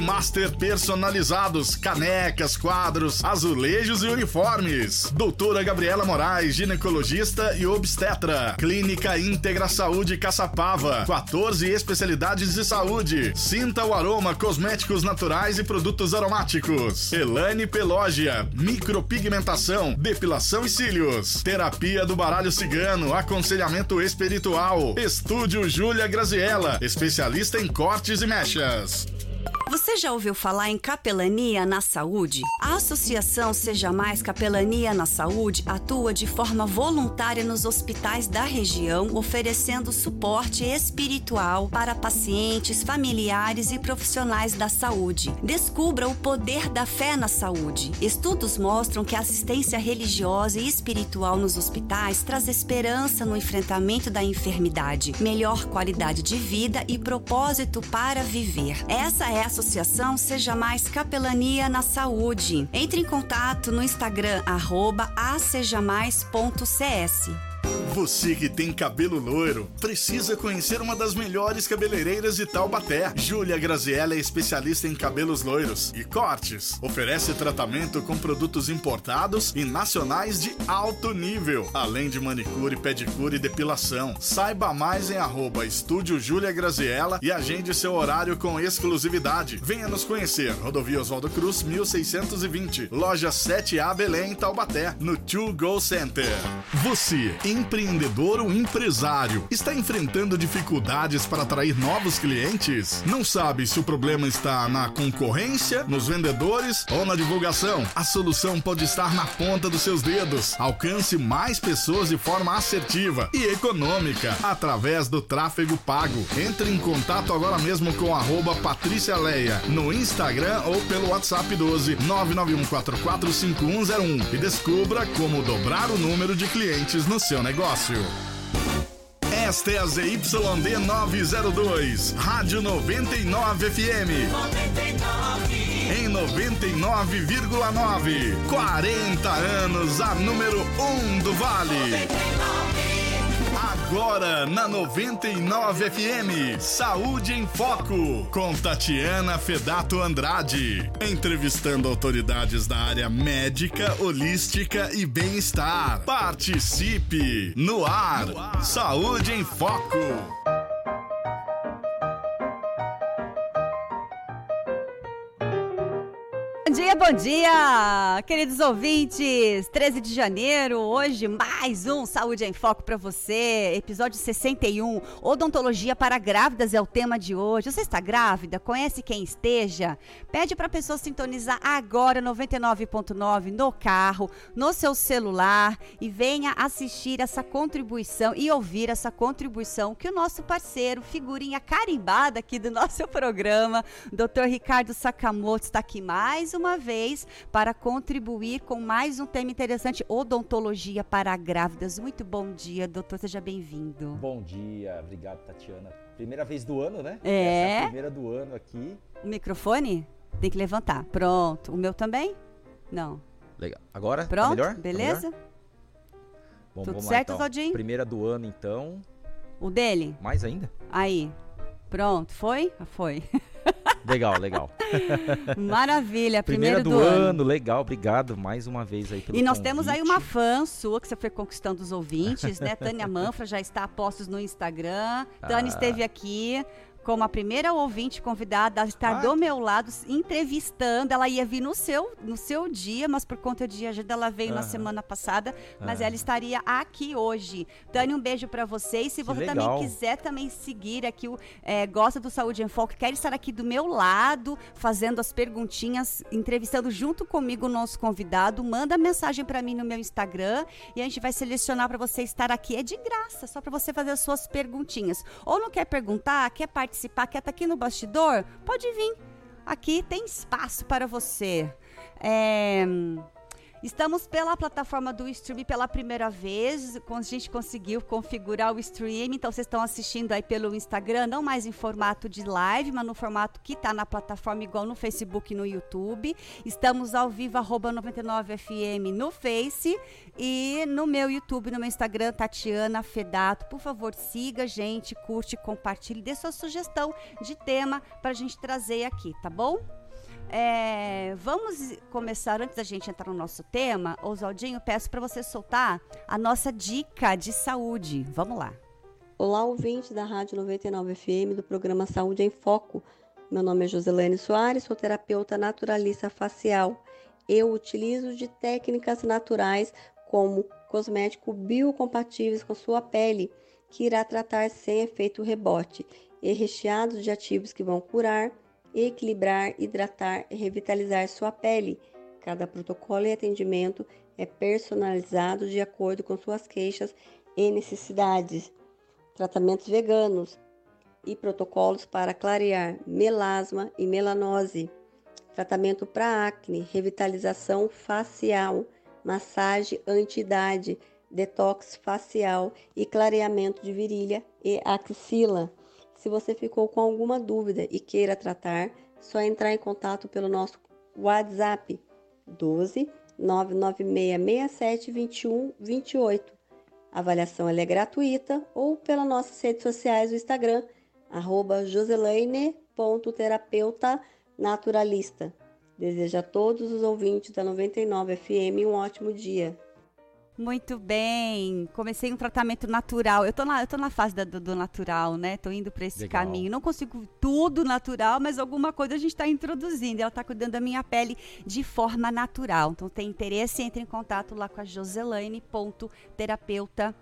Master personalizados, canecas, quadros, azulejos e uniformes. Doutora Gabriela Moraes, ginecologista e obstetra. Clínica Íntegra Saúde Caçapava. 14 especialidades de saúde. Sinta o aroma, cosméticos naturais e produtos aromáticos. Elane Pelógia, micropigmentação, depilação e cílios. Terapia do baralho cigano, aconselhamento espiritual. Estúdio Júlia Graziella, especialista em cortes e mechas. Você já ouviu falar em capelania na saúde? A Associação Seja Mais Capelania na Saúde atua de forma voluntária nos hospitais da região, oferecendo suporte espiritual para pacientes, familiares e profissionais da saúde. Descubra o poder da fé na saúde. Estudos mostram que a assistência religiosa e espiritual nos hospitais traz esperança no enfrentamento da enfermidade, melhor qualidade de vida e propósito para viver. Essa é a associação Seja Mais Capelania na Saúde. Entre em contato no Instagram, arroba acejamais.cs. Você que tem cabelo loiro, precisa conhecer uma das melhores cabeleireiras de Taubaté. Júlia Graziella é especialista em cabelos loiros e cortes. Oferece tratamento com produtos importados e nacionais de alto nível, além de manicure, pedicure e depilação. Saiba mais em arroba Estúdio Júlia Graziella e agende seu horário com exclusividade. Venha nos conhecer. Rodovia Oswaldo Cruz, 1620. Loja 7A Belém, Taubaté, no To Go Center. Você, empreendedor empreendedor ou empresário está enfrentando dificuldades para atrair novos clientes? Não sabe se o problema está na concorrência, nos vendedores ou na divulgação? A solução pode estar na ponta dos seus dedos. Alcance mais pessoas de forma assertiva e econômica através do tráfego pago. Entre em contato agora mesmo com Patrícia Leia no Instagram ou pelo WhatsApp 12 991445101 e descubra como dobrar o número de clientes no seu negócio negócio. Esta é a ZYD 902, Rádio 99 FM. 99. Em 99,9. 40 anos, a número 1 um do Vale. 99. Agora na 99 FM, Saúde em Foco, com Tatiana Fedato Andrade. Entrevistando autoridades da área médica, holística e bem-estar. Participe no ar. Saúde em Foco. Dia, bom dia, queridos ouvintes. 13 de janeiro, hoje mais um Saúde em Foco para você. Episódio 61. Odontologia para grávidas é o tema de hoje. Você está grávida? Conhece quem esteja? Pede para a pessoa sintonizar agora 99.9 no carro, no seu celular e venha assistir essa contribuição e ouvir essa contribuição que o nosso parceiro, figurinha carimbada aqui do nosso programa, Dr. Ricardo Sakamoto está aqui mais uma uma vez para contribuir com mais um tema interessante, odontologia para grávidas. Muito bom dia, doutor, seja bem-vindo. Bom dia, obrigado, Tatiana. Primeira vez do ano, né? É. Essa é a primeira do ano aqui. O microfone tem que levantar. Pronto. O meu também? Não. Legal. Agora? Tá Pronto? Tá melhor? Beleza? Tá melhor? Bom, Tudo certo, lá, então. Primeira do ano, então. O dele? Mais ainda? Aí. Pronto, foi? Foi. Legal, legal. Maravilha, primeira, primeira do, do ano. ano. legal, obrigado mais uma vez aí pelo E nós convite. temos aí uma fã sua que você foi conquistando os ouvintes, né? Tânia Manfra já está a postos no Instagram. Tânia Ah. esteve aqui como a primeira ouvinte convidada a estar Ah. do meu lado entrevistando. Ela ia vir no seu, no seu dia, mas por conta de agenda ela veio na semana passada, mas ela estaria aqui hoje. Tânia, um beijo para você. E se Que você legal. também quiser também seguir aqui o é, gosta do Saúde em Foco, quer estar aqui do meu lado, fazendo as perguntinhas, entrevistando junto comigo o nosso convidado, manda mensagem para mim no meu Instagram e a gente vai selecionar para você estar aqui. É de graça, só para você fazer as suas perguntinhas. Ou não quer perguntar, quer participar, quer estar aqui no bastidor? Pode vir. Aqui tem espaço para você. É, Estamos pela plataforma do stream pela primeira vez. A gente conseguiu configurar o stream. Então, vocês estão assistindo aí pelo Instagram, não mais em formato de live, mas no formato que está na plataforma, igual no Facebook e no YouTube. Estamos ao vivo, arroba 99FM no Face. E no meu YouTube, no meu Instagram, Tatiana Fedato. Por favor, siga a gente, curte, compartilhe, dê sua sugestão de tema para a gente trazer aqui, tá bom? É, vamos começar, antes da gente entrar no nosso tema, Oswaldinho, peço para você soltar a nossa dica de saúde. Vamos lá. Olá, ouvinte da Rádio 99 FM do programa Saúde em Foco. Meu nome é Joselene Soares, sou terapeuta naturalista facial. Eu utilizo de técnicas naturais como cosméticos biocompatíveis com sua pele, que irá tratar sem efeito rebote, e recheados de ativos que vão curar, equilibrar, hidratar e revitalizar sua pele. Cada protocolo e atendimento é personalizado de acordo com suas queixas e necessidades. Tratamentos veganos e protocolos para clarear melasma e melanose. Tratamento para acne, revitalização facial, massagem anti-idade, detox facial e clareamento de virilha e axila. Se você ficou com alguma dúvida e queira tratar, só entrar em contato pelo nosso WhatsApp 12 99667 21 28. A avaliação é gratuita ou pelas nossas redes sociais o Instagram, arroba naturalista. Desejo a todos os ouvintes da 99 FM um ótimo dia. Muito bem. Comecei um tratamento natural. Eu tô na, eu tô na fase da, do, do, natural, né? Tô indo para esse Legal. caminho. Não consigo tudo natural, mas alguma coisa a gente está introduzindo. Ela está cuidando da minha pele de forma natural. Então, tem interesse, entre em contato lá com a Joselaine.terapeuta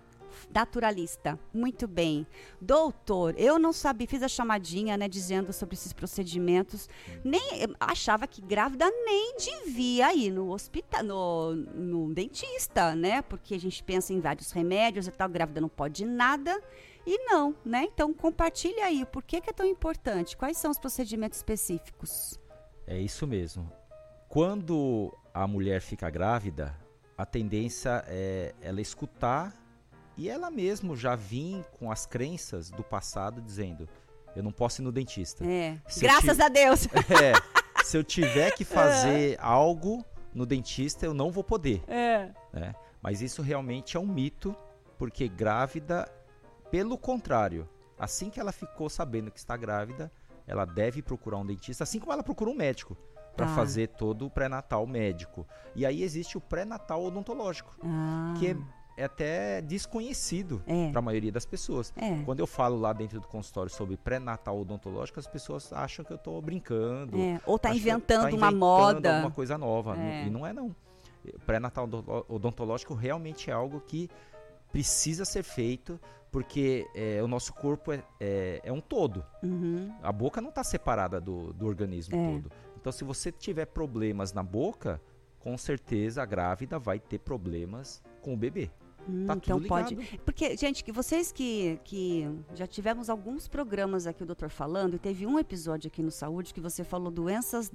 naturalista. Muito bem. Doutor, eu não sabia, fiz a chamadinha, né, dizendo sobre esses procedimentos. Nem achava que grávida nem devia ir no hospital, no, no dentista, né? Porque a gente pensa em vários remédios e tal, grávida não pode nada. E não, né? Então compartilha aí, por que, que é tão importante? Quais são os procedimentos específicos? É isso mesmo. Quando a mulher fica grávida, a tendência é ela escutar e ela mesmo já vinha com as crenças do passado dizendo: eu não posso ir no dentista. É. Graças a Deus. É. Se eu tiver que fazer é. algo no dentista, eu não vou poder. É. Né? Mas isso realmente é um mito, porque grávida, pelo contrário, assim que ela ficou sabendo que está grávida, ela deve procurar um dentista, assim como ela procura um médico para ah. fazer todo o pré-natal médico. E aí existe o pré-natal odontológico, ah. que é é até desconhecido é. para a maioria das pessoas. É. Quando eu falo lá dentro do consultório sobre pré-natal odontológico, as pessoas acham que eu estou brincando. É. Ou está inventando, tá uma moda. alguma coisa nova. É. E não é não. Pré-natal odontológico realmente é algo que precisa ser feito porque é, o nosso corpo é, é, é um todo. Uhum. A boca não está separada do, do organismo é. todo. Então, se você tiver problemas na boca, com certeza a grávida vai ter problemas com o bebê. Hum, tá então pode. Porque, gente, que vocês que, que já tivemos alguns programas aqui, o doutor falando, e teve um episódio aqui no Saúde que você falou doenças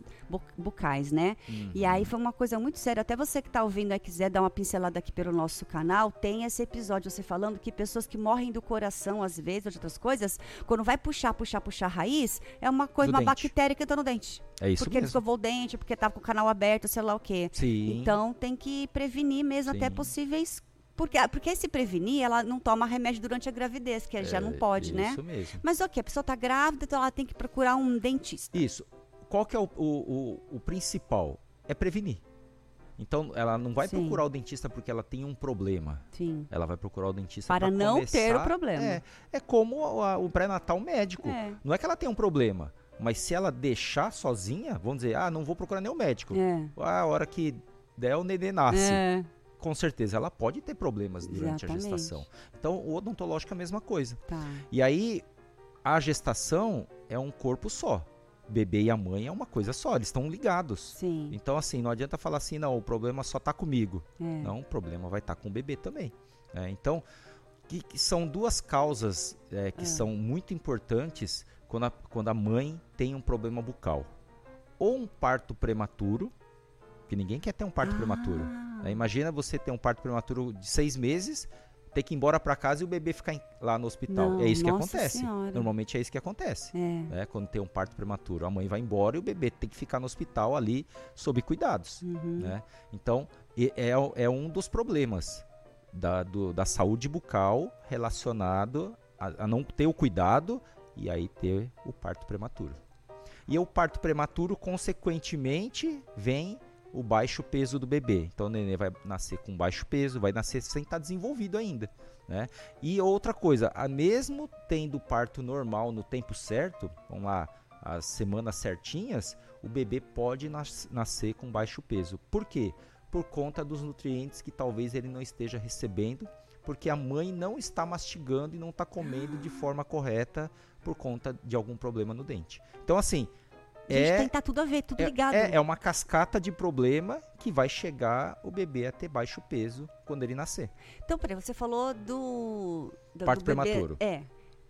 bucais, né? Uhum. E aí foi uma coisa muito séria. Até você que está ouvindo e quiser dar uma pincelada aqui pelo nosso canal, tem esse episódio você falando que pessoas que morrem do coração, às vezes, ou de outras coisas, quando vai puxar, puxar, puxar a raiz, é uma coisa, do uma dente. bactéria que está no dente. É isso porque mesmo. ele escovou o dente, porque estava com o canal aberto, sei lá o quê. Sim. Então tem que prevenir mesmo Sim. até possíveis porque, porque se prevenir, ela não toma remédio durante a gravidez, que é, já não pode, isso né? Isso mesmo. Mas ok, a pessoa está grávida, então ela tem que procurar um dentista. Isso. Qual que é o, o, o, o principal? É prevenir. Então, ela não vai Sim. procurar o dentista porque ela tem um problema. Sim. Ela vai procurar o dentista para não começar, ter o problema. É, é como o, o pré-natal médico. É. Não é que ela tem um problema, mas se ela deixar sozinha, vamos dizer, ah, não vou procurar nenhum médico. É. Ah, a hora que der o nenê nasce. É com certeza ela pode ter problemas durante Exatamente. a gestação. Então, o odontológico é a mesma coisa. Tá. E aí, a gestação é um corpo só. Bebê e a mãe é uma coisa só, eles estão ligados. Sim. Então, assim, não adianta falar assim, não, o problema só está comigo. É. Não, o problema vai estar tá com o bebê também. É, então, que, que, são duas causas é, que é. são muito importantes quando a, quando a mãe tem um problema bucal. Ou um parto prematuro, que ninguém quer ter um parto ah. prematuro. Né? Imagina você ter um parto prematuro de seis meses, ter que ir embora para casa e o bebê ficar lá no hospital. Não, é isso que acontece. Senhora. Normalmente é isso que acontece. É. né? Quando tem um parto prematuro, a mãe vai embora e o bebê tem que ficar no hospital ali sob cuidados. Uhum. né? Então, é, é um dos problemas da, do- da saúde bucal relacionado a, a não ter o cuidado e aí ter o parto prematuro. E o parto prematuro, consequentemente, vem o baixo peso do bebê. Então, o nenê vai nascer com baixo peso, vai nascer sem estar desenvolvido ainda. Né? E outra coisa, a mesmo tendo parto normal no tempo certo, vamos lá, as semanas certinhas, o bebê pode nas- nascer com baixo peso. Por quê? Por conta dos nutrientes que talvez ele não esteja recebendo, porque a mãe não está mastigando e não está comendo de forma correta por conta de algum problema no dente. Então, assim, é, tem que tá tudo a ver, tudo é, ligado. é, é uma cascata de problema que vai chegar o bebê a ter baixo peso quando ele nascer. Então, peraí, você falou do. do Parto do prematuro. É.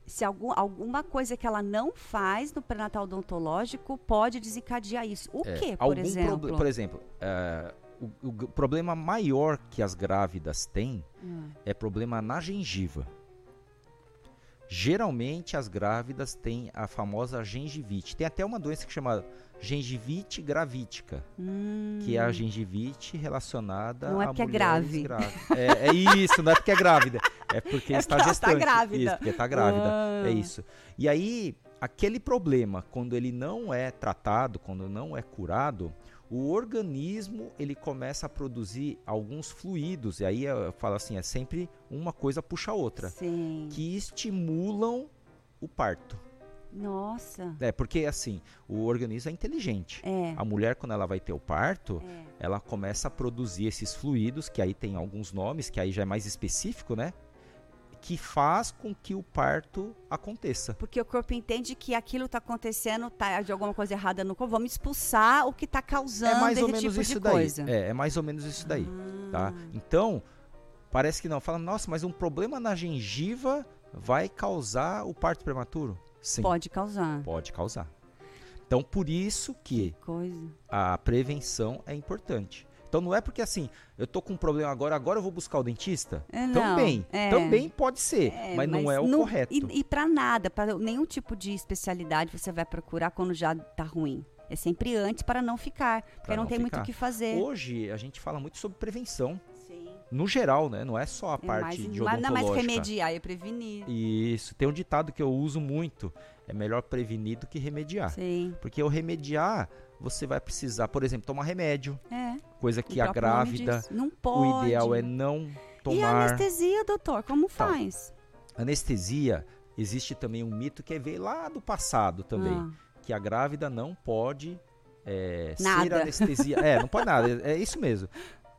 Se algum, alguma coisa que ela não faz no pré-natal odontológico pode desencadear isso. O É, que, por exemplo? por exemplo, é, o, o problema maior que as grávidas têm Hum. é problema na gengiva. Geralmente as grávidas têm a famosa gengivite. Tem até uma doença que chama gengivite gravítica, Hum. que é a gengivite relacionada Não é a porque é grave. É, é isso, não é porque é grávida, é porque É está porque tá gestante. grávida. Isso, porque está grávida. Ah. É isso. E aí, aquele problema, quando ele não é tratado, quando não é curado, o organismo ele começa a produzir alguns fluidos. E aí eu falo assim, é sempre uma coisa puxa a outra, Sim. que estimulam o parto. Nossa. É, porque assim, o organismo é inteligente. É. A mulher, quando ela vai ter o parto, É. ela começa a produzir esses fluidos, que aí tem alguns nomes, que aí já é mais específico, né? Que faz com que o parto aconteça. Porque o corpo entende que aquilo tá acontecendo, tá de alguma coisa errada no corpo. Vamos expulsar o que tá causando é mais ou menos tipo isso daí. coisa. É, é mais ou menos isso daí, tá? Ah. Então, parece que não. Fala, nossa, mas um problema na gengiva vai causar o parto prematuro? Sim, Pode causar. pode causar. Então, por isso que Coisa. a prevenção é importante. Então não é porque assim, eu tô com um problema agora, agora eu vou buscar o dentista? É, não, também, é. também pode ser, mas, não é o correto. E, e para nada, para nenhum tipo de especialidade você vai procurar quando já tá ruim. É sempre antes para não ficar, porque não, não tem muito ficar. o que fazer. Hoje a gente fala muito sobre prevenção, Sim. no geral, né? Não é só a É parte mais, de mas não é mais odontológica. remediar, é prevenir. Isso, tem um ditado que eu uso muito, é melhor prevenir do que remediar. Sim. Porque o remediar, você vai precisar, por exemplo, tomar remédio, É. coisa o que a grávida, diz. O ideal é não E a tomar. anestesia, doutor, como Então, faz? Anestesia, existe também um mito que veio lá do passado também, Ah. que a grávida não pode é, ser Nada. anestesia. é, não pode nada, é, é isso mesmo.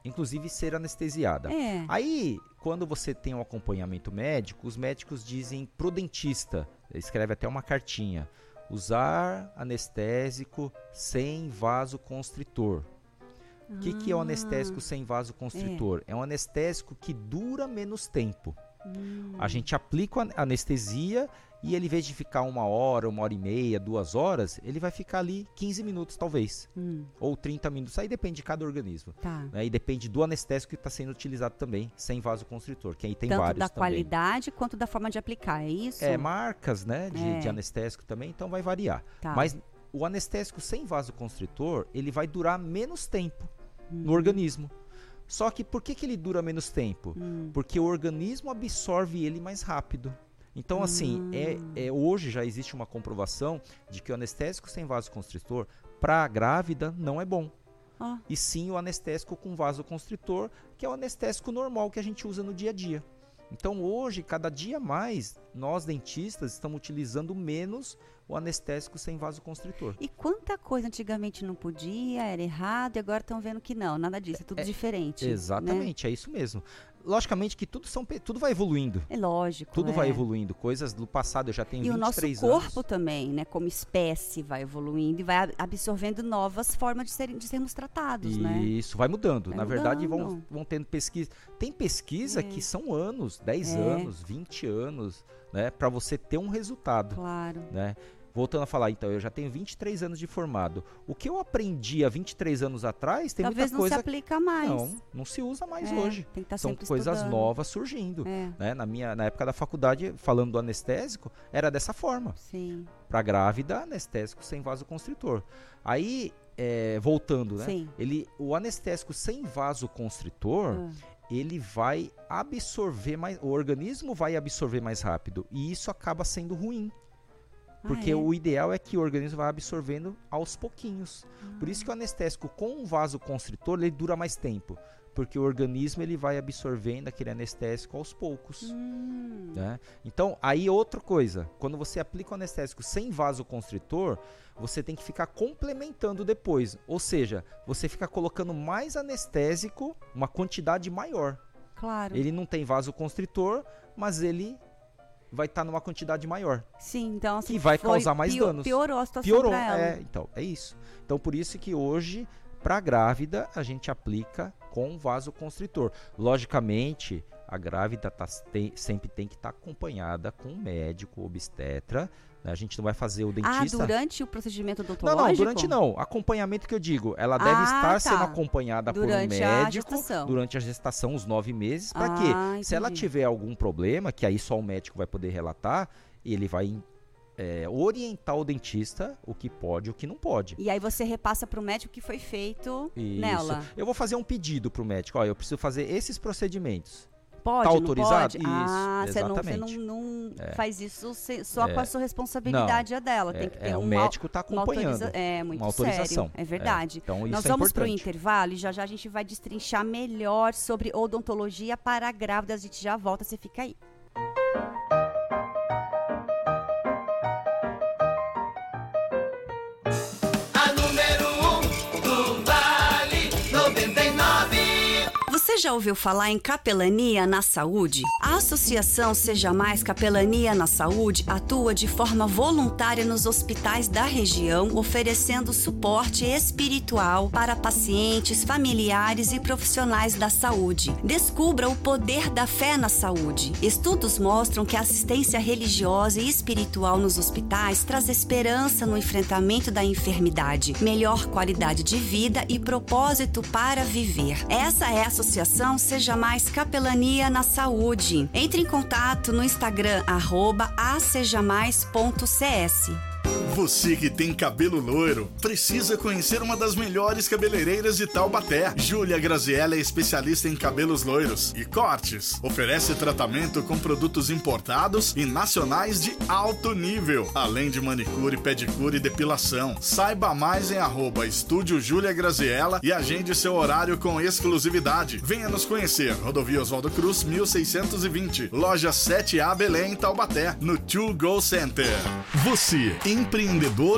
Inclusive ser anestesiada. É. Aí, quando você tem um acompanhamento médico, os médicos dizem pro dentista, escreve até uma cartinha, usar anestésico sem vasoconstritor. O que, que é o anestésico sem vasoconstritor? É. um anestésico que dura menos tempo. Hum. A gente aplica a anestesia e ele, em vez de ficar uma hora, uma hora e meia, duas horas, ele vai ficar ali 15 minutos, talvez. Hum, Ou 30 minutos. Aí depende de cada organismo. tá. né? E depende do anestésico que está sendo utilizado também, sem vasoconstritor, que aí tem Tanto vários da também. qualidade quanto da forma de aplicar, é isso? É, marcas, né, de, É. de anestésico também, então vai variar. Tá. Mas o anestésico sem vasoconstritor, ele vai durar menos tempo No organismo. Só que por que, que ele dura menos tempo? Hum. Porque o organismo absorve ele mais rápido. Então, assim, é, é- hoje já existe uma comprovação de que o anestésico sem vasoconstritor para a grávida não é bom. Ó. E sim o anestésico com vasoconstritor, que é o anestésico normal que a gente usa no dia a dia. Então, hoje, cada dia mais, nós dentistas estamos utilizando menos o anestésico sem vasoconstritor. E quanta coisa antigamente não podia, era errado, e agora estão vendo que não, nada disso, é tudo diferente. né? Exatamente, é isso mesmo. Logicamente que tudo, são, tudo vai evoluindo. É lógico. Tudo é. vai evoluindo. Coisas do passado, eu já tenho E o nosso 23 corpo anos. também, né, como espécie, vai evoluindo e vai ab- absorvendo novas formas de, serem, de sermos tratados, né? Isso, vai mudando. Vai Na verdade, vão, mudando. vão tendo pesquisa. Tem pesquisa É. que são anos, 10 É. anos, 20 anos, né? Para você ter um resultado, Claro. né? Voltando a falar, então, eu já tenho 23 anos de formado. O que eu aprendi há 23 anos atrás tem Talvez muita não coisa. se aplica mais. Não, não se usa mais É, hoje. Tem que estar São sempre coisas estudando. novas surgindo. É, Né? Na, minha, na época da faculdade, falando do anestésico, era dessa forma. sim, Para grávida, anestésico sem vasoconstritor. Aí, é, voltando, né? sim. Ele, o anestésico sem vasoconstritor, Ah, ele vai absorver mais, o organismo vai absorver mais rápido e isso acaba sendo ruim, porque ah, é? o ideal é que o organismo vá absorvendo aos pouquinhos. Por Ah. isso que o anestésico com um vasoconstritor ele dura mais tempo, porque o organismo ele vai absorvendo aquele anestésico aos poucos. Hum, Né? Então, aí outra coisa, quando você aplica o anestésico sem vasoconstritor, você tem que ficar complementando depois. Ou seja, você fica colocando mais anestésico, uma quantidade maior. claro. Ele não tem vasoconstritor, mas ele vai estar numa quantidade maior. Sim, então assim, que vai causar mais pio- danos. Piorou a situação Piorou, é, então, é isso. Então, por isso que hoje, para grávida, a gente aplica com vasoconstritor. Logicamente, a grávida tá- tem- sempre tem que estar acompanhada com um médico, obstetra. né? A gente não vai fazer o Ah, dentista. durante o procedimento não, odontológico? não, durante não. Acompanhamento que eu digo, ela deve Ah, estar tá. sendo acompanhada Durante por um a médico gestação. durante a gestação, os nove meses. Para Ah, quê? Se ela entendi. tiver algum problema, que aí só o médico vai poder relatar, ele vai é, orientar o dentista o que pode e o que não pode. E aí você repassa pro médico o que foi feito Isso. nela. Eu vou fazer um pedido pro médico. Ó, eu preciso fazer esses procedimentos. Pode, Tá não autorizado? pode? Isso, ah, você não, você não, exatamente. não É. faz isso só com É. a sua responsabilidade a dela. É, Tem que ter é, o um médico está uma acompanhando. autoriza- É, muito uma autorização. sério. É verdade. Então isso Nós é vamos para o intervalo e já já a gente vai destrinchar melhor sobre odontologia para grávidas. A gente já volta, você fica aí. Você já ouviu falar em capelania na saúde? A Associação Seja Mais Capelania na Saúde atua de forma voluntária nos hospitais da região, oferecendo suporte espiritual para pacientes, familiares e profissionais da saúde. Descubra o poder da fé na saúde. Estudos mostram que a assistência religiosa e espiritual nos hospitais traz esperança no enfrentamento da enfermidade, melhor qualidade de vida e propósito para viver. Essa é a Associação Seja Mais Capelania na Saúde. Entre em contato no Instagram, arroba asejamais.cs. Você que tem cabelo loiro, precisa conhecer uma das melhores cabeleireiras de Taubaté. Júlia Graziella é especialista em cabelos loiros e cortes. Oferece tratamento com produtos importados e nacionais de alto nível, além de manicure, pedicure e depilação. Saiba mais em arroba Estúdio Júlia Graziella e agende seu horário com exclusividade. Venha nos conhecer. Rodovia Oswaldo Cruz, 1620. Loja 7A Belém, Taubaté, no To Go Center. Você, empreendedor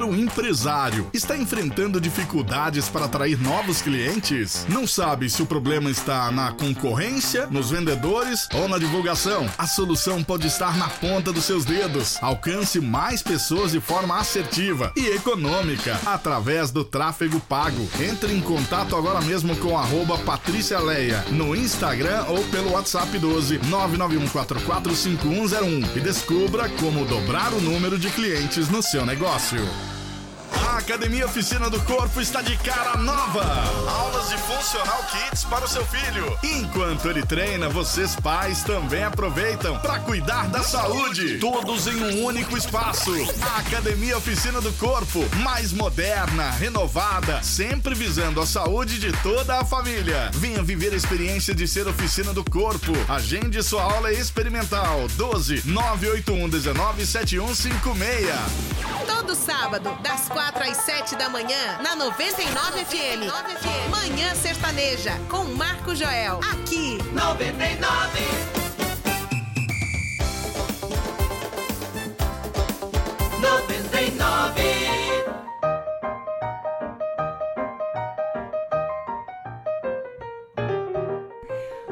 ou empresário, está enfrentando dificuldades para atrair novos clientes? Não sabe se o problema está na concorrência, nos vendedores ou na divulgação? A solução pode estar na ponta dos seus dedos. Alcance mais pessoas de forma assertiva e econômica através do tráfego pago. Entre em contato agora mesmo com arroba Patrícia Leia no Instagram ou pelo WhatsApp 12 991445101 e descubra como dobrar o número de clientes no seu negócio. A Academia Oficina do Corpo está de cara nova. Aulas de Funcional Kids para o seu filho. Enquanto ele treina, vocês pais também aproveitam para cuidar da saúde. Todos em um único espaço. A Academia Oficina do Corpo, mais moderna, renovada, sempre visando a saúde de toda a família. Venha viver a experiência de ser Oficina do Corpo. Agende sua aula experimental. 12 981 19 7156. Todo sábado, das 4 às 7 da manhã, na 99 FM. Manhã Sertaneja, com Marco Joel. Aqui, 99. Noventa e nove.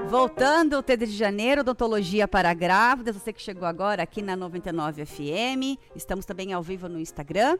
Voltando, o TD de Janeiro, odontologia para grávidas. Você que chegou agora aqui na 99 FM. Estamos também ao vivo no Instagram,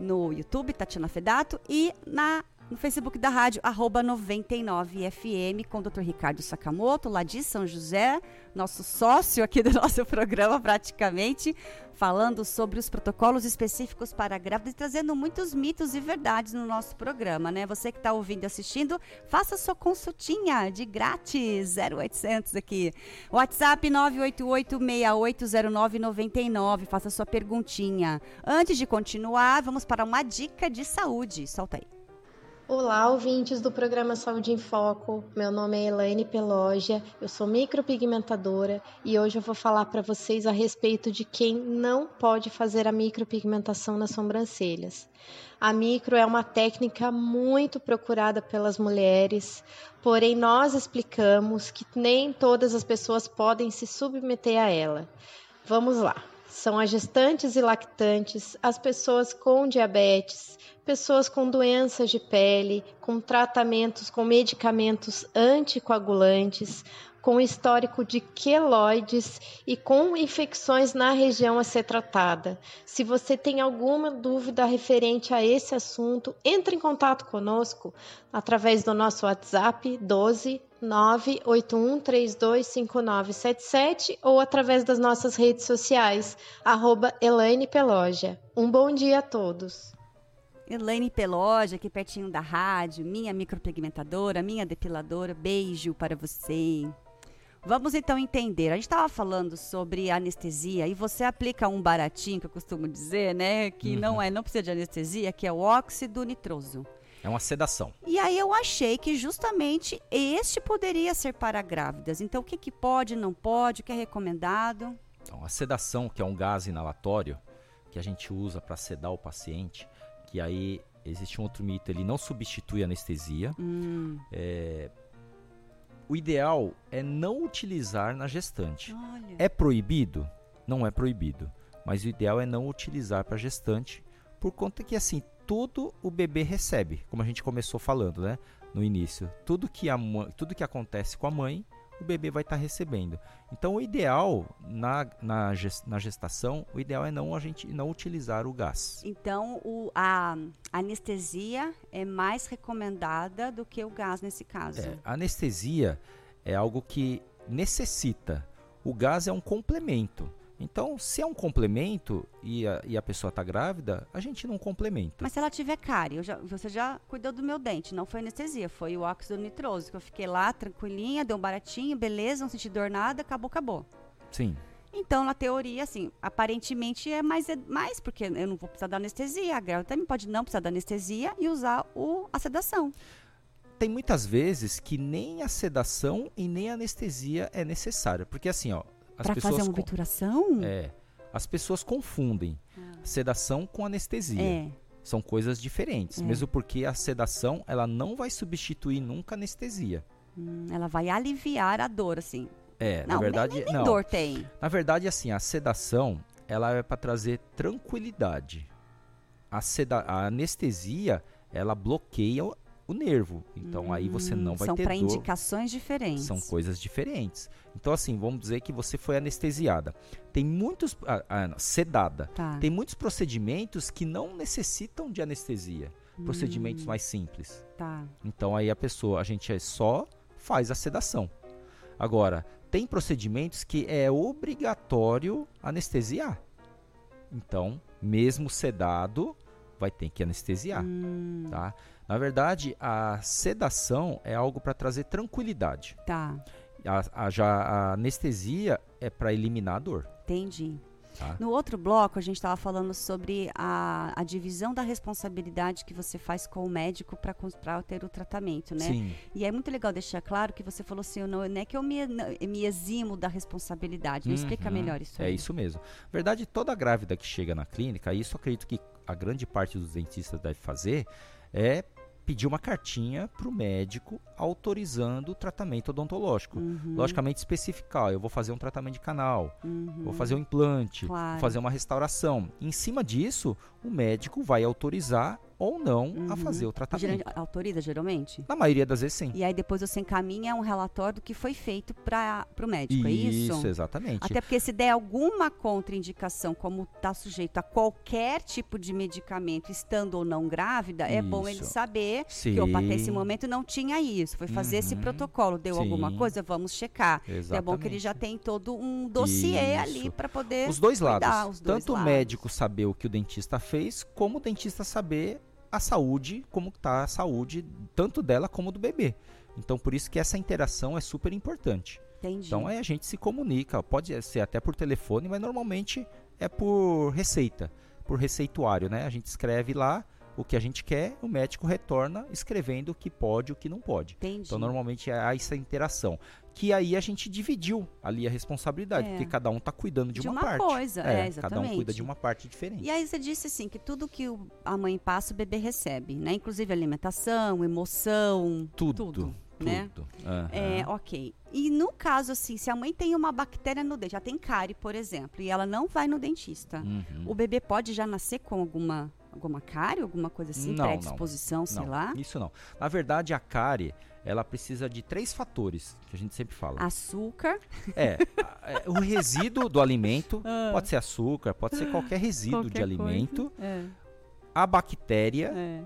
no YouTube, Tatiana Fedato, e na no Facebook da rádio, arroba 99FM, com o Dr. Ricardo Sakamoto, lá de São José, nosso sócio aqui do nosso programa, praticamente, falando sobre os protocolos específicos para grávidas e trazendo muitos mitos e verdades no nosso programa, né? Você que está ouvindo e assistindo, faça sua consultinha de grátis, 0800 aqui. WhatsApp 988-680999, faça sua perguntinha. Antes de continuar, vamos para uma dica de saúde. Solta aí. Olá, ouvintes do programa Saúde em Foco. Meu nome é Elaine Pelogia, eu sou micropigmentadora e hoje eu vou falar para vocês a respeito de quem não pode fazer a micropigmentação nas sobrancelhas. A micro é uma técnica muito procurada pelas mulheres, porém nós explicamos que nem todas as pessoas podem se submeter a ela. Vamos lá. São as gestantes e lactantes, as pessoas com diabetes, pessoas com doenças de pele, com tratamentos com medicamentos anticoagulantes, com histórico de queloides e com infecções na região a ser tratada. Se você tem alguma dúvida referente a esse assunto, entre em contato conosco através do nosso WhatsApp 12 981325977 ou através das nossas redes sociais, arroba Elaine Peloja. Um bom dia a todos. Elaine Peloja, aqui pertinho da rádio, minha micropigmentadora, minha depiladora. Beijo para você. Vamos então entender. A gente estava falando sobre anestesia e você aplica um baratinho que eu costumo dizer, né? Que Uhum. não é, não precisa de anestesia, que é o óxido nitroso. É uma sedação. E aí eu achei que justamente este poderia ser para grávidas. Então o que, que pode, não pode, o que é recomendado? Então, a sedação, que é um gás inalatório que a gente usa para sedar o paciente, que aí existe um outro mito, ele não substitui anestesia. Hum, É, O ideal é não utilizar na gestante. olha. É proibido? Não é proibido. Mas o ideal é não utilizar para gestante, por conta que assim, tudo o bebê recebe, como a gente começou falando, né? No início. Tudo que, a mãe, tudo que acontece com a mãe, o bebê vai estar recebendo. Então o ideal na, na, na gestação, o ideal é não a gente não utilizar o gás. Então o, a anestesia é mais recomendada do que o gás nesse caso. É, a anestesia é algo que necessita. O gás é um complemento. Então, se é um complemento e a, e a pessoa está grávida, a gente não complementa. Mas se ela tiver cárie, já- você já cuidou do meu dente, não foi anestesia, foi o óxido nitroso, que eu fiquei lá tranquilinha, deu um baratinho, beleza, não senti dor nada, acabou, acabou. Sim. Então, na teoria, assim, aparentemente é mais, é mais porque eu não vou precisar da anestesia, a grávida também pode não precisar da anestesia e usar o, a sedação. Tem muitas vezes que nem a sedação e nem a anestesia é necessária. Porque assim, ó, as Pra pessoas. fazer uma obturação? É. As pessoas confundem sedação com anestesia. É. São coisas diferentes. É. Mesmo porque a sedação, ela não vai substituir nunca a anestesia. Hum, ela vai aliviar a dor, assim. É, não, na verdade, nem, nem não. dor tem. Na verdade, assim, a sedação, ela é para trazer tranquilidade. A, seda, a anestesia, ela bloqueia o, nervo. Então aí você não vai Hum, São ter para dor. indicações diferentes. São coisas diferentes. Então assim, vamos dizer que você foi anestesiada. Tem muitos ah, ah, sedada. Tá. Tem muitos procedimentos que não necessitam de anestesia. Hum. Procedimentos mais simples. Tá. Então aí a pessoa, a gente é só faz a sedação. Agora, tem procedimentos que é obrigatório anestesiar. Então, mesmo sedado, vai ter que anestesiar, Hum, tá? Na verdade, a sedação é algo para trazer tranquilidade. tá. A, a- já a anestesia é para eliminar a dor, Entendi. tá? No outro bloco, a gente estava falando sobre a, a divisão da responsabilidade que você faz com o médico para ter o tratamento, né? Sim. E é muito legal deixar claro que você falou assim, não, não é que eu me, não- me eximo da responsabilidade. Me explica Uhum, melhor isso É aí. isso mesmo. Na verdade, toda grávida que chega na clínica, isso acredito que a grande parte dos dentistas deve fazer, é pedir uma cartinha para o médico autorizando o tratamento odontológico. Uhum, Logicamente especificar, eu vou fazer um tratamento de canal, uhum. vou fazer um implante, Claro. vou fazer uma restauração. Em cima disso, o médico vai autorizar ou não a Uhum. fazer o tratamento. Geralmente, autoriza, geralmente? Na maioria das vezes, sim. E aí depois você encaminha um relatório do que foi feito para o médico, é isso? exatamente. Até porque se der alguma contraindicação, como está sujeito a qualquer tipo de medicamento, estando ou não grávida, é bom ele Isso. saber Sim. que, opa, até esse momento não tinha isso. Foi fazer esse Uhum. protocolo, deu alguma Sim. coisa, vamos checar. Exatamente. É bom que ele já tem todo um dossiê ali Isso. para poder Os dois cuidar, lados. os dois Tanto o lados. médico saber o que o dentista fez, como o dentista saber a saúde, como está a saúde, tanto dela como do bebê. Então, por isso que essa interação é super importante. Entendi. Então, aí a gente se comunica. Pode ser até por telefone, mas normalmente é por receita, por receituário, né? A gente escreve lá o que a gente quer, o médico retorna escrevendo o que pode e o que não pode. Entendi. Então, normalmente há essa interação. Que aí a gente dividiu ali a responsabilidade, É. porque cada um está cuidando de, De uma, uma parte. coisa, é, cada um cuida de uma parte diferente. E aí você disse assim que tudo que o- a mãe passa, o bebê recebe, né? Inclusive alimentação, emoção, tudo, tudo, tudo. né? Aham. É, ok. E no caso, assim, se a mãe tem uma bactéria no dente, já tem cárie, por exemplo, e ela não vai no dentista, Uhum. o bebê pode já nascer com alguma, alguma cárie, alguma coisa assim, Não, não. predisposição, sei Não, lá? Isso não. Na verdade, a cárie, ela precisa de três fatores, que a gente sempre fala. Açúcar, É, é, o resíduo do alimento, pode ser açúcar, pode ser qualquer resíduo de Ah. Qualquer alimento, é, a bactéria é.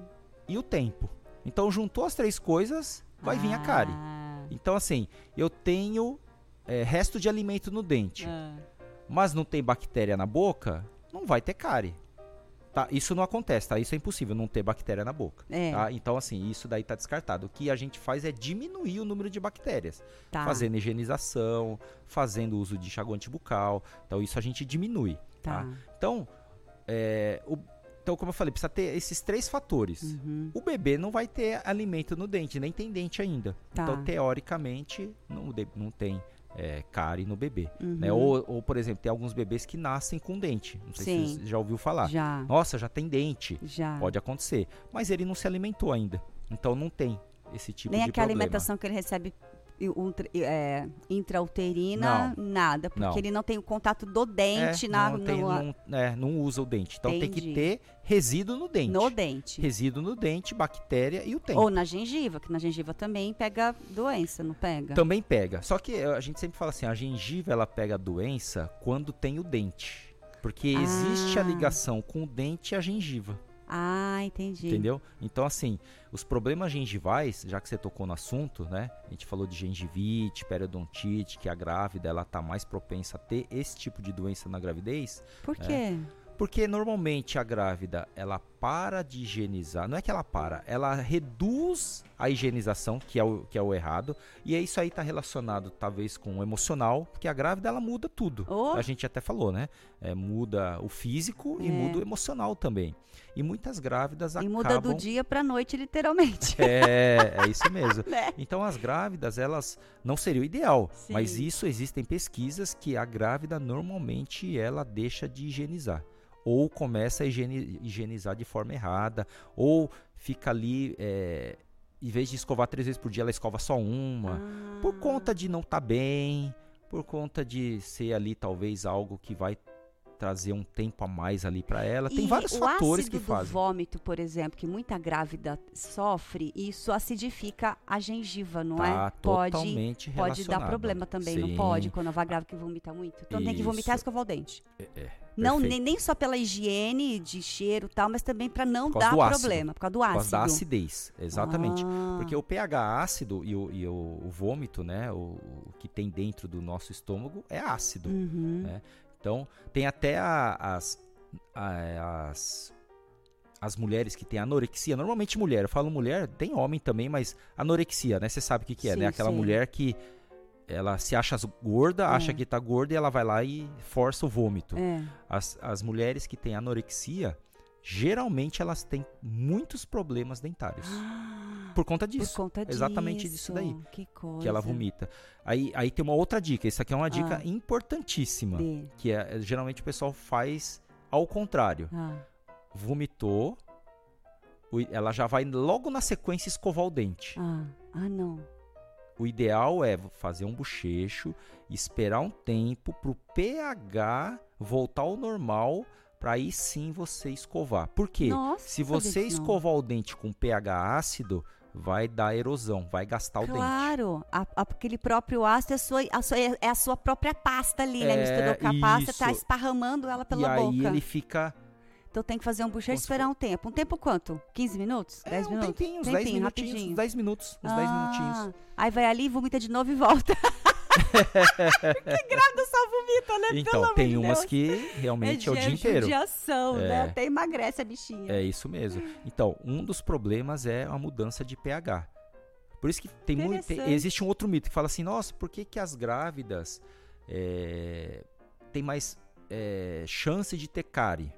e o tempo. Então, juntou as três coisas, vai vir a cárie. Ah, Então, assim, eu tenho é, resto de alimento no dente, ah. mas não tem bactéria na boca, não vai ter cárie. Tá? Isso não acontece, tá? Isso é impossível, não ter bactéria na boca. É, Tá? Então, assim, isso daí tá descartado. O que a gente faz é diminuir o número de bactérias. tá, Fazendo higienização, fazendo uso de enxaguante bucal. Então, isso a gente diminui. tá. Então, é, o- então, como eu falei, precisa ter esses três fatores. Uhum. O bebê não vai ter alimento no dente, nem tem dente ainda. Tá. Então, teoricamente, não, não tem é, cárie no bebê. Uhum. né? Ou, ou, por exemplo, tem alguns bebês que nascem com dente. Não sei Sim. se você já ouviu falar. Já, Nossa, já tem dente. já. Pode acontecer. Mas ele não se alimentou ainda. Então não tem esse tipo Nem de aquela problema. alimentação que ele recebe ultra- é, intrauterina, nada, porque Não. ele não tem o contato do dente é, na, não, tem, no, não, é, não usa o dente. Então tem que Entendi. ter resíduo no dente. no dente. Resíduo no dente, bactéria e o tempo. Ou na gengiva, que na gengiva também pega doença, não pega? Também pega. Só que eh, a gente sempre fala assim, a gengiva ela pega doença quando tem o dente. Porque existe a Ah. ligação com o dente e a gengiva, Ah, entendi. entendeu? Então assim, os problemas gengivais, já que você tocou no assunto, né? A gente falou de gengivite, periodontite, que a grávida ela tá mais propensa a ter esse tipo de doença na gravidez, Por quê? porque normalmente a grávida, ela para de higienizar. Não é que ela para, ela reduz a higienização, que é o, que é o errado. E é isso aí tá relacionado talvez com o emocional, porque a grávida ela muda tudo. Oh. A gente até falou, né? É, muda o físico e É. muda o emocional também. E muitas grávidas E acabam... muda do dia pra noite, literalmente. É, é isso mesmo. Né? Então as grávidas, elas não seria o ideal, Sim. mas isso existem pesquisas que a grávida normalmente ela deixa de higienizar ou começa a higieni- higienizar de forma errada ou fica ali é, em vez de escovar três vezes por dia, ela escova só uma, Ah. por conta de não estar bem, por conta de ser ali talvez algo que vai trazer um tempo a mais ali para ela. Tem E vários o fatores que fazem. vômito, por exemplo, que muita grávida sofre, isso acidifica a gengiva, não Tá é? Pode, totalmente pode dar problema também, não Sim. pode? Quando a grávida que vomita muito. Então tem que vomitar e Isso. escovar o dente. É, Não, perfeito. nem, nem só pela higiene de cheiro e tal, mas também para não Por dar problema, por causa do Por ácido. causa da acidez, exatamente. Ah, Porque o pH ácido e o, e o- o vômito, né, o, o que tem dentro do nosso estômago é ácido. uhum. né? Então, tem até a- as, a- as, as mulheres que têm anorexia, normalmente mulher, eu falo mulher, tem homem também, mas anorexia, né? Você sabe o que, que é, Sim, né? Aquela sim. mulher que ela se acha gorda, acha É. que tá gorda e ela vai lá e força o vômito. É. As, as mulheres que têm anorexia, geralmente elas têm muitos problemas dentários. Por conta disso. Por conta exatamente disso daí, Que coisa. que ela vomita. Aí, aí tem uma outra dica. Isso aqui é uma dica Ah. importantíssima. Dê. Que é, geralmente o pessoal faz ao contrário. Ah, Vomitou, o ela já vai logo na sequência escovar o dente. ah, ah, não. O ideal é fazer um bochecho, esperar um tempo pro pH voltar ao normal Pra aí sim você escovar. Por quê? Nossa, Se você não. escovar o dente com pH ácido, vai dar erosão, vai gastar o dente. Claro, a- a- aquele próprio ácido é a sua, a sua- é a sua própria pasta ali, né? É, Misturou com a pasta, tá esparramando ela E pela aí boca. ele fica Então tem que fazer um bucheiro e esperar um tempo. Um tempo quanto? 15 minutos? 10 é, um minutos? tempinho, uns 10 Tempinho, minutinhos, rapidinho. uns 10 minutos, uns 10 minutinhos. Ah, Aí vai ali, vomita de novo e volta. que grávida só vomita, né? Pelo Então, amor tem umas Deus. que realmente é, o dia inteiro. judiação, né? É. Até emagrece a bichinha. É isso mesmo. Então, um dos problemas é a mudança de pH. Por isso que tem muito. tem- existe um outro mito que fala assim: nossa, por que, que as grávidas é, têm mais é, chance de ter cárie?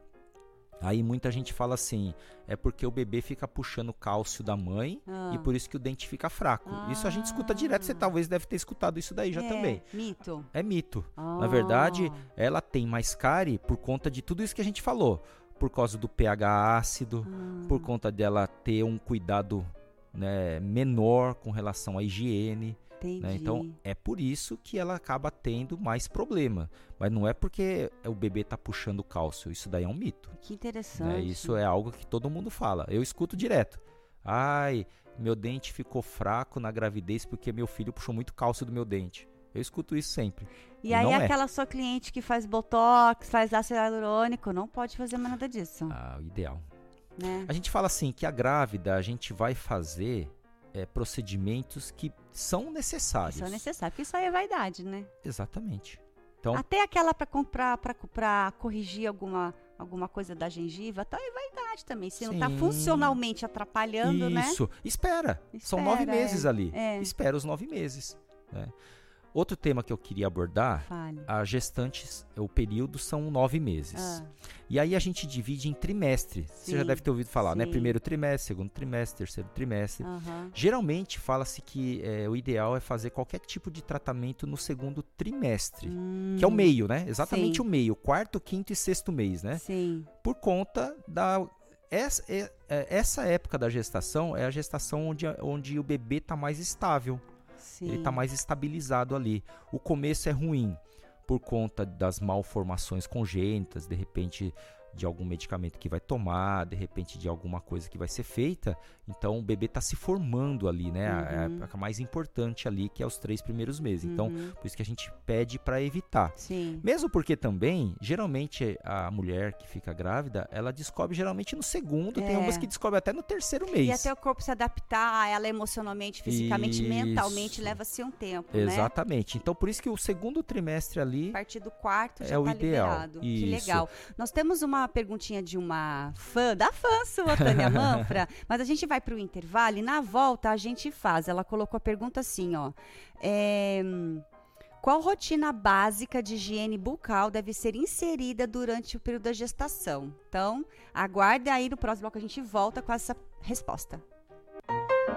Aí muita gente fala assim: é porque o bebê fica puxando o cálcio da mãe Ah. e por isso que o dente fica fraco. Isso a gente escuta direto, você Ah. talvez deve ter escutado isso daí já É, também. Mito. É mito. Na verdade, Ah. ela tem mais cárie por conta de tudo isso que a gente falou. Por causa do pH ácido, Ah. por conta dela ter um cuidado né, menor com relação à higiene. Né? Então, é por isso que ela acaba tendo mais problema. Mas não é porque o bebê está puxando cálcio. Isso daí é um mito. que né? interessante. Isso é algo que todo mundo fala. Eu escuto direto. Ai, meu dente ficou fraco na gravidez porque meu filho puxou muito cálcio do meu dente. Eu escuto isso sempre. E aí é. aquela sua cliente que faz botox, faz ácido hialurônico, não pode fazer mais nada disso, Ah, o ideal. né? A gente fala assim que a grávida a gente vai fazer é, procedimentos que são necessários. Isso é necessário, porque isso aí é vaidade, né? Exatamente. Então, Até aquela pra comprar, pra, pra corrigir alguma, alguma coisa da gengiva, tá é vaidade também. Se não tá Sim. funcionalmente atrapalhando, né? isso. Espera. São nove Espera, meses é. ali. É. Espera os nove meses. né? Outro tema que eu queria abordar, Fale. as gestantes, o período são nove meses. Ah, E aí a gente divide em trimestre. Você já Sim, deve ter ouvido falar, né? sim. Primeiro trimestre, segundo trimestre, terceiro trimestre. aham. Geralmente fala-se que é, o ideal é fazer qualquer tipo de tratamento no segundo trimestre. que é o Hum, meio, né? Exatamente sim. o meio, quarto, quinto e sexto mês, né? Sim. Por conta da essa, é- é- essa época da gestação é a gestação onde, a- onde o bebê está mais estável, Sim. ele está mais estabilizado ali. O começo é ruim por conta das malformações congênitas, de repente de algum medicamento que vai tomar, de repente de alguma coisa que vai ser feita. Então o bebê está se formando ali, né? A- É a Uhum. época mais importante ali, que é os três primeiros meses. Então, Uhum. por isso que a gente pede para evitar. Sim. Mesmo porque também, geralmente, a mulher que fica grávida, ela descobre geralmente no segundo, tem É. umas que descobrem até no terceiro mês. E até o corpo se adaptar a ela emocionalmente, fisicamente, Isso. mentalmente, leva-se um tempo, né? Exatamente. Então, por isso que o segundo trimestre ali A partir do quarto É já o tá ideal. liberado. Que Isso. legal. Nós temos uma perguntinha de uma fã, da fã sua, Tânia Manfra, mas a gente vai para o intervalo e na volta a gente faz. Ela colocou a pergunta assim, ó. É, qual rotina básica de higiene bucal deve ser inserida durante o período da gestação? Então, aguarde aí no próximo bloco a gente volta com essa resposta. A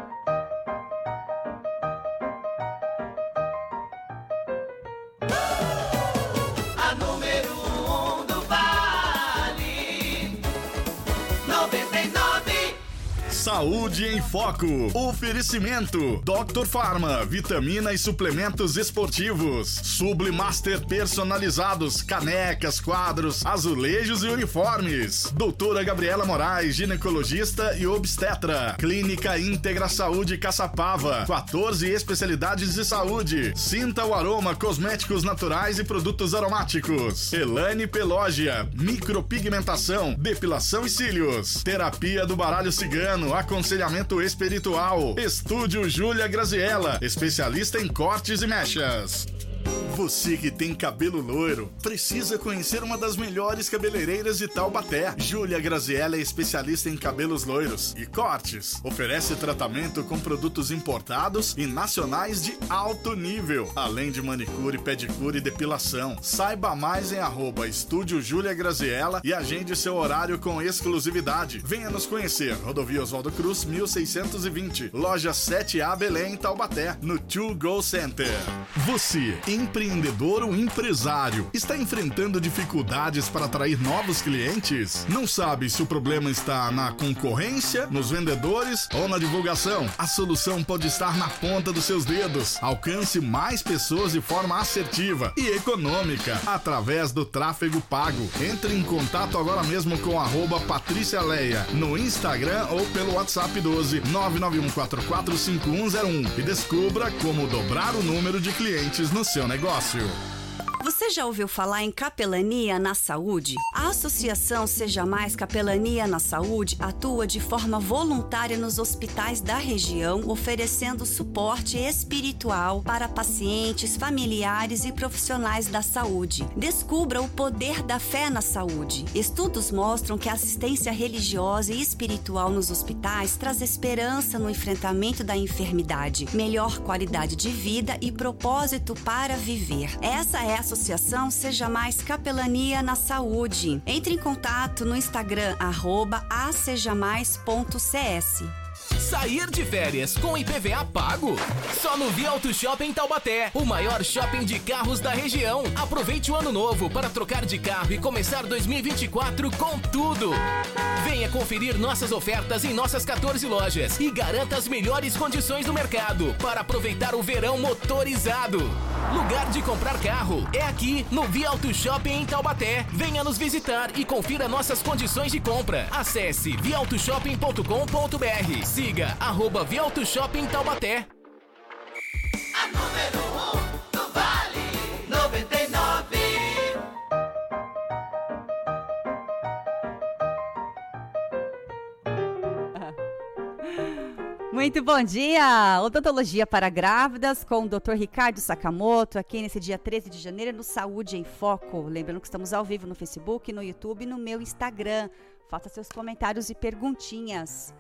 Saúde em Foco. Oferecimento. Dr. Farma. Vitamina e suplementos esportivos. Sublimaster personalizados. Canecas, quadros, azulejos e uniformes. Doutora Gabriela Moraes, ginecologista e obstetra. Clínica Íntegra Saúde Caçapava. 14 especialidades de saúde. Sinta o aroma cosméticos naturais e produtos aromáticos. Elane Pelógia. Micropigmentação. Depilação e cílios. Terapia do baralho cigano. Aconselhamento espiritual. Estúdio Júlia Graziella. Especialista em cortes e mechas. Você que tem cabelo loiro, precisa conhecer uma das melhores cabeleireiras de Taubaté. Júlia Graziella é especialista em cabelos loiros e cortes. Oferece tratamento com produtos importados e nacionais de alto nível, além de manicure, pedicure e depilação. Saiba mais em arroba Estúdio Júlia Graziella e agende seu horário com exclusividade. Venha nos conhecer. Rodovia Oswaldo Cruz, 1620. Loja 7A Belém, Taubaté, no 2 Go Center. Você, empreendedor empreendedor ou empresário, está enfrentando dificuldades para atrair novos clientes? Não sabe se o problema está na concorrência, nos vendedores ou na divulgação? A solução pode estar na ponta dos seus dedos. Alcance mais pessoas de forma assertiva e econômica através do tráfego pago. Entre em contato agora mesmo com Patrícia Leia no Instagram ou pelo WhatsApp 12 991445101 e descubra como dobrar o número de clientes no seu negócio. Já ouviu falar em capelania na saúde? A Associação Seja Mais Capelania na Saúde atua de forma voluntária nos hospitais da região, oferecendo suporte espiritual para pacientes, familiares e profissionais da saúde. Descubra o poder da fé na saúde. Estudos mostram que a assistência religiosa e espiritual nos hospitais traz esperança no enfrentamento da enfermidade, melhor qualidade de vida e propósito para viver. Essa é a associação Seja Mais Capelania na Saúde. Entre em contato no Instagram, arroba acejamais.cs. Sair de férias com IPVA pago? Só no Via Auto Shopping Taubaté, o maior shopping de carros da região. Aproveite o ano novo para trocar de carro e começar 2024 com tudo. Venha conferir nossas ofertas em nossas 14 lojas e garanta as melhores condições do mercado para aproveitar o verão motorizado. Lugar de comprar carro é aqui no Via Auto Shopping em Taubaté. Venha nos visitar e confira nossas condições de compra. Acesse viautoshopping.com.br. Siga arroba Via Auto Shopping Taubaté. A número 1 um do Vale 99. Muito bom dia! Odontologia para grávidas com o Dr. Ricardo Sakamoto, aqui nesse dia 13 de janeiro no Saúde em Foco. Lembrando que estamos ao vivo no Facebook, no YouTube e no meu Instagram. Faça seus comentários e perguntinhas.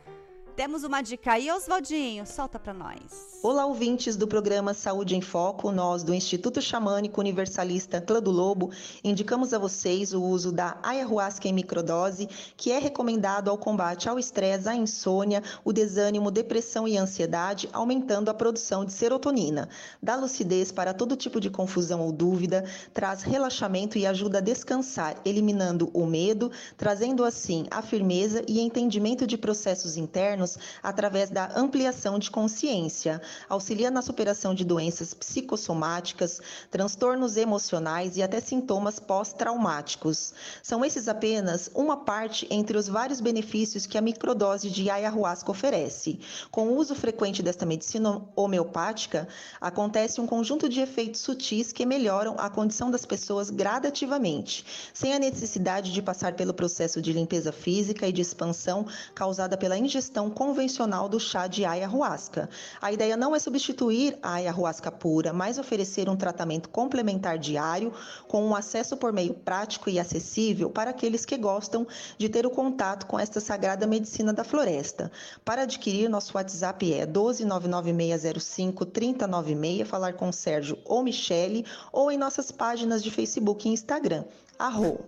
Temos uma dica aí, Oswaldinho, solta para nós. Olá, ouvintes do programa Saúde em Foco. Nós, do Instituto Xamânico Universalista Clã do Lobo, indicamos a vocês o uso da ayahuasca em microdose, que é recomendado ao combate ao estresse, à insônia, o desânimo, depressão e ansiedade, aumentando a produção de serotonina. Dá lucidez para todo tipo de confusão ou dúvida, traz relaxamento e ajuda a descansar, eliminando o medo, trazendo assim a firmeza e entendimento de processos internos através da ampliação de consciência. Auxilia na superação de doenças psicossomáticas, transtornos emocionais e até sintomas pós-traumáticos. São esses apenas uma parte entre os vários benefícios que a microdose de ayahuasca oferece. Com o uso frequente desta medicina homeopática, acontece um conjunto de efeitos sutis que melhoram a condição das pessoas gradativamente, sem a necessidade de passar pelo processo de limpeza física e de expansão causada pela ingestão convencional do chá de ayahuasca. A ideia não é substituir a ayahuasca pura, mas oferecer um tratamento complementar diário com um acesso por meio prático e acessível para aqueles que gostam de ter o contato com esta sagrada medicina da floresta. Para adquirir, nosso WhatsApp é 12996053096, falar com Sérgio ou Michele, ou em nossas páginas de Facebook e Instagram. Arro.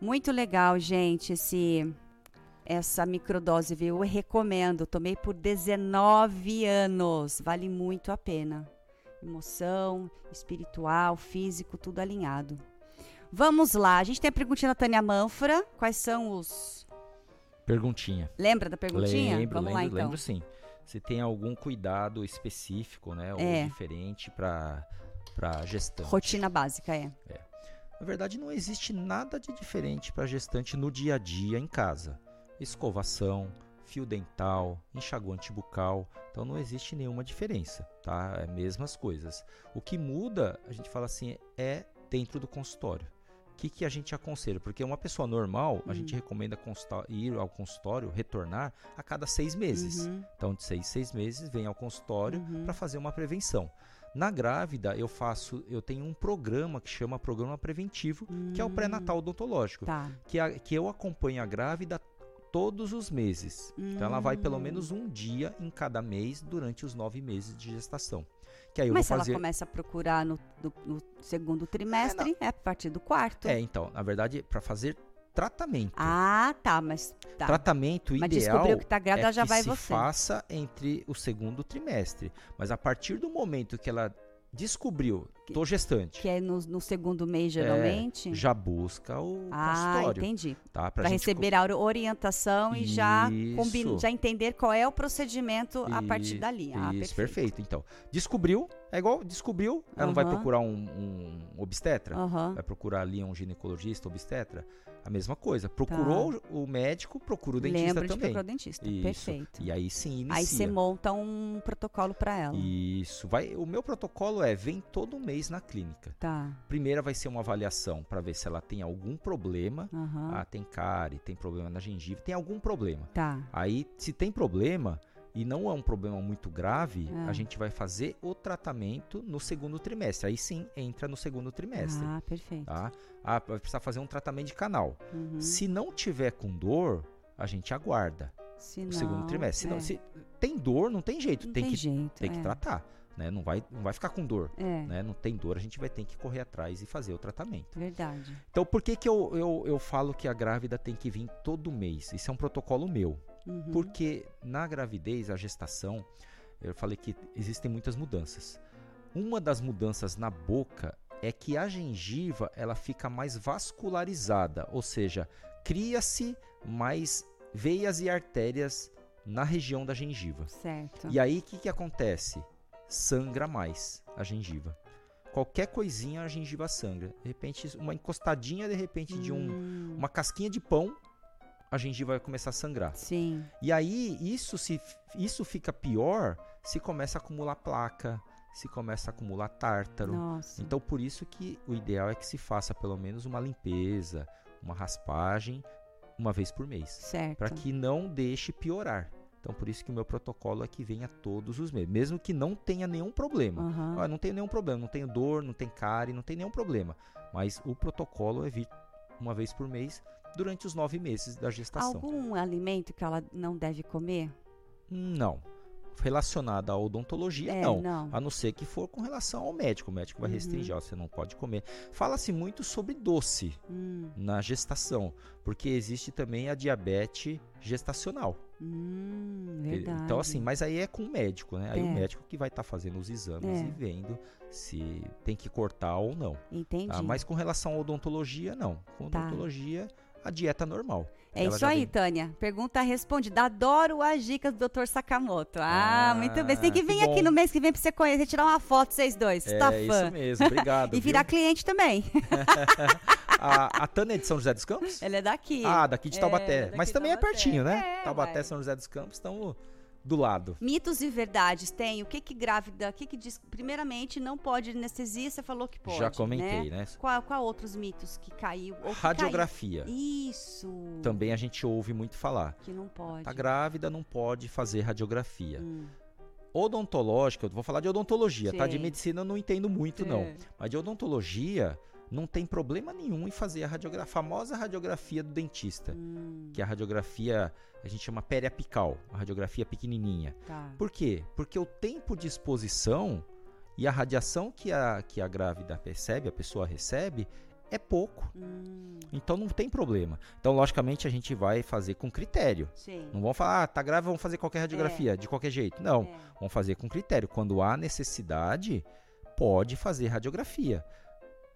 Muito legal, gente, esse essa microdose, viu? Eu recomendo. Tomei por 19 anos. Vale muito a pena. Emoção, espiritual, físico, tudo alinhado. Vamos lá. A gente tem a perguntinha da Tânia Manfra. Quais são os. Perguntinha. Lembra da perguntinha? Lembro, Vamos lembro, lá então. lembro sim. Se tem algum cuidado específico, né? Ou É. diferente para para gestante. Rotina básica, é. Na verdade, não existe nada de diferente para gestante no dia a dia em casa. Escovação, fio dental, enxaguante bucal, então não existe nenhuma diferença, tá? É mesmas coisas. O que muda, a gente fala assim, é dentro do consultório. O que, que a gente aconselha? Porque uma pessoa normal, a gente recomenda consulta- ir ao consultório, retornar a cada seis meses. Uhum. Então, de seis, seis meses, vem ao consultório Uhum. para fazer uma prevenção. Na grávida, eu faço, eu tenho um programa que chama programa preventivo, que é o pré-natal odontológico, Tá. que, a- que eu acompanho a grávida todos os meses. Então, ela vai pelo Hum. menos um dia em cada mês durante os nove meses de gestação. Que aí Mas se vou ela fazer. começa a procurar no, no- no segundo trimestre, é, a partir do quarto. É, então, na verdade, para fazer tratamento. Ah, tá, mas tá. Tratamento Mas ideal descobriu que tá grávida, é já que vai se você. faça entre o segundo trimestre. Mas a partir do momento que ela descobriu, tô gestante. Que é no, no segundo mês, geralmente? É, já busca o ah, consultório. entendi. Tá? Para receber a orientação e já, combina, já entender qual é o procedimento e, a partir dali. Ah, isso, perfeito. perfeito. Então, descobriu, é igual, descobriu, ela não vai procurar um, um obstetra? Vai procurar ali um ginecologista, obstetra? A mesma coisa. Procurou tá. o médico, procura o dentista Lembra também. De procurar o dentista. Isso. Perfeito. E aí sim inicia. Aí você monta um protocolo para ela. Isso. Vai, o meu protocolo é vem todo mês na clínica. Tá. Primeira vai ser uma avaliação para ver se ela tem algum problema. Uhum. Ah, tem cárie, tem problema na gengiva, tem algum problema. Tá. Aí, se tem problema, e não é um problema muito grave, é. a gente vai fazer o tratamento no segundo trimestre. Aí sim entra no segundo trimestre. Ah, perfeito. Tá? Ah, vai precisar fazer um tratamento de canal. Uhum. Se não tiver com dor, a gente aguarda se o segundo trimestre. É. Se, não, se tem dor, não tem jeito. Não tem, tem que, jeito, tem é. que tratar. Né? Não, vai, não vai ficar com dor. É. Né? Não tem dor, a gente vai ter que correr atrás e fazer o tratamento. Verdade. Então, por que, que eu, eu, eu falo que a grávida tem que vir todo mês? Isso é um protocolo meu. Uhum. Porque na gravidez, a gestação, eu falei que existem muitas mudanças. Uma das mudanças na boca é que a gengiva ela fica mais vascularizada, ou seja, cria-se mais veias e artérias na região da gengiva. Certo. E aí o que, que acontece? Sangra mais a gengiva. Qualquer coisinha a gengiva sangra. De repente, uma encostadinha de repente de um, Hum. uma casquinha de pão, a gengiva vai começar a sangrar. Sim. E aí isso se isso fica pior se começa a acumular placa, se começa a acumular tártaro. Nossa. Então por isso que o ideal é que se faça pelo menos uma limpeza, uma raspagem uma vez por mês, certo. para que não deixe piorar. Então por isso que o meu protocolo é que venha todos os meses, mesmo que não tenha nenhum problema. Uhum. Ah, não tenho nenhum problema, não tenho dor, não tem cárie, não tem nenhum problema. Mas o protocolo é vir uma vez por mês durante os nove meses da gestação. Algum alimento que ela não deve comer? Não. Relacionada à odontologia, É, não. não. A não ser que for com relação ao médico. O médico vai Uhum. restringir, ó, você não pode comer. Fala-se muito sobre doce Hum. na gestação, porque existe também a diabetes gestacional. Hum, verdade. Então, assim, mas aí é com o médico, né? Aí É. o médico que vai estar fazendo os exames É. e vendo se tem que cortar ou não. Entendi. tá? Mas com relação à odontologia, não. Com Tá. A dieta normal. É Ela isso aí, vem- Tânia. Pergunta respondida. Adoro as dicas do Dr. Sakamoto. Ah, Ah, muito bem. Você tem que que vir aqui bom. no mês que vem pra você conhecer, tirar uma foto, vocês dois. Você É tá isso fã. mesmo, obrigado. E virar viu? cliente também. a, a Tânia é de São José dos Campos? Ela é daqui. Ah, daqui de É, Taubaté. daqui Mas também é Taubaté. pertinho, né? É, Taubaté, uai. São José dos Campos estão do lado. Mitos e verdades tem. O que que grávida, o que que diz? Primeiramente, não pode anestesia, você falou que pode, Já comentei, né? né? Qual, qual outros mitos que caiu? que Radiografia. caiu? Isso. Também a gente ouve muito falar. Que não pode. Tá grávida, não pode fazer radiografia. Hum, Odontológica, eu vou falar de odontologia, tá? De Sim. medicina eu não entendo muito, não. É. Mas de odontologia, não tem problema nenhum em fazer a radiografia, a famosa radiografia do dentista. hum, Que é a radiografia, a gente chama periapical, a radiografia pequenininha. tá. Por quê? Porque o tempo de exposição e a radiação que a, que a grávida recebe, a pessoa recebe, é pouco. Hum, Então não tem problema. Então, logicamente, a gente vai fazer com critério. sim. Não vão falar, ah, tá grávida, vamos fazer qualquer radiografia, de qualquer jeito. Não, É. vamos fazer com critério. Quando há necessidade, pode fazer radiografia.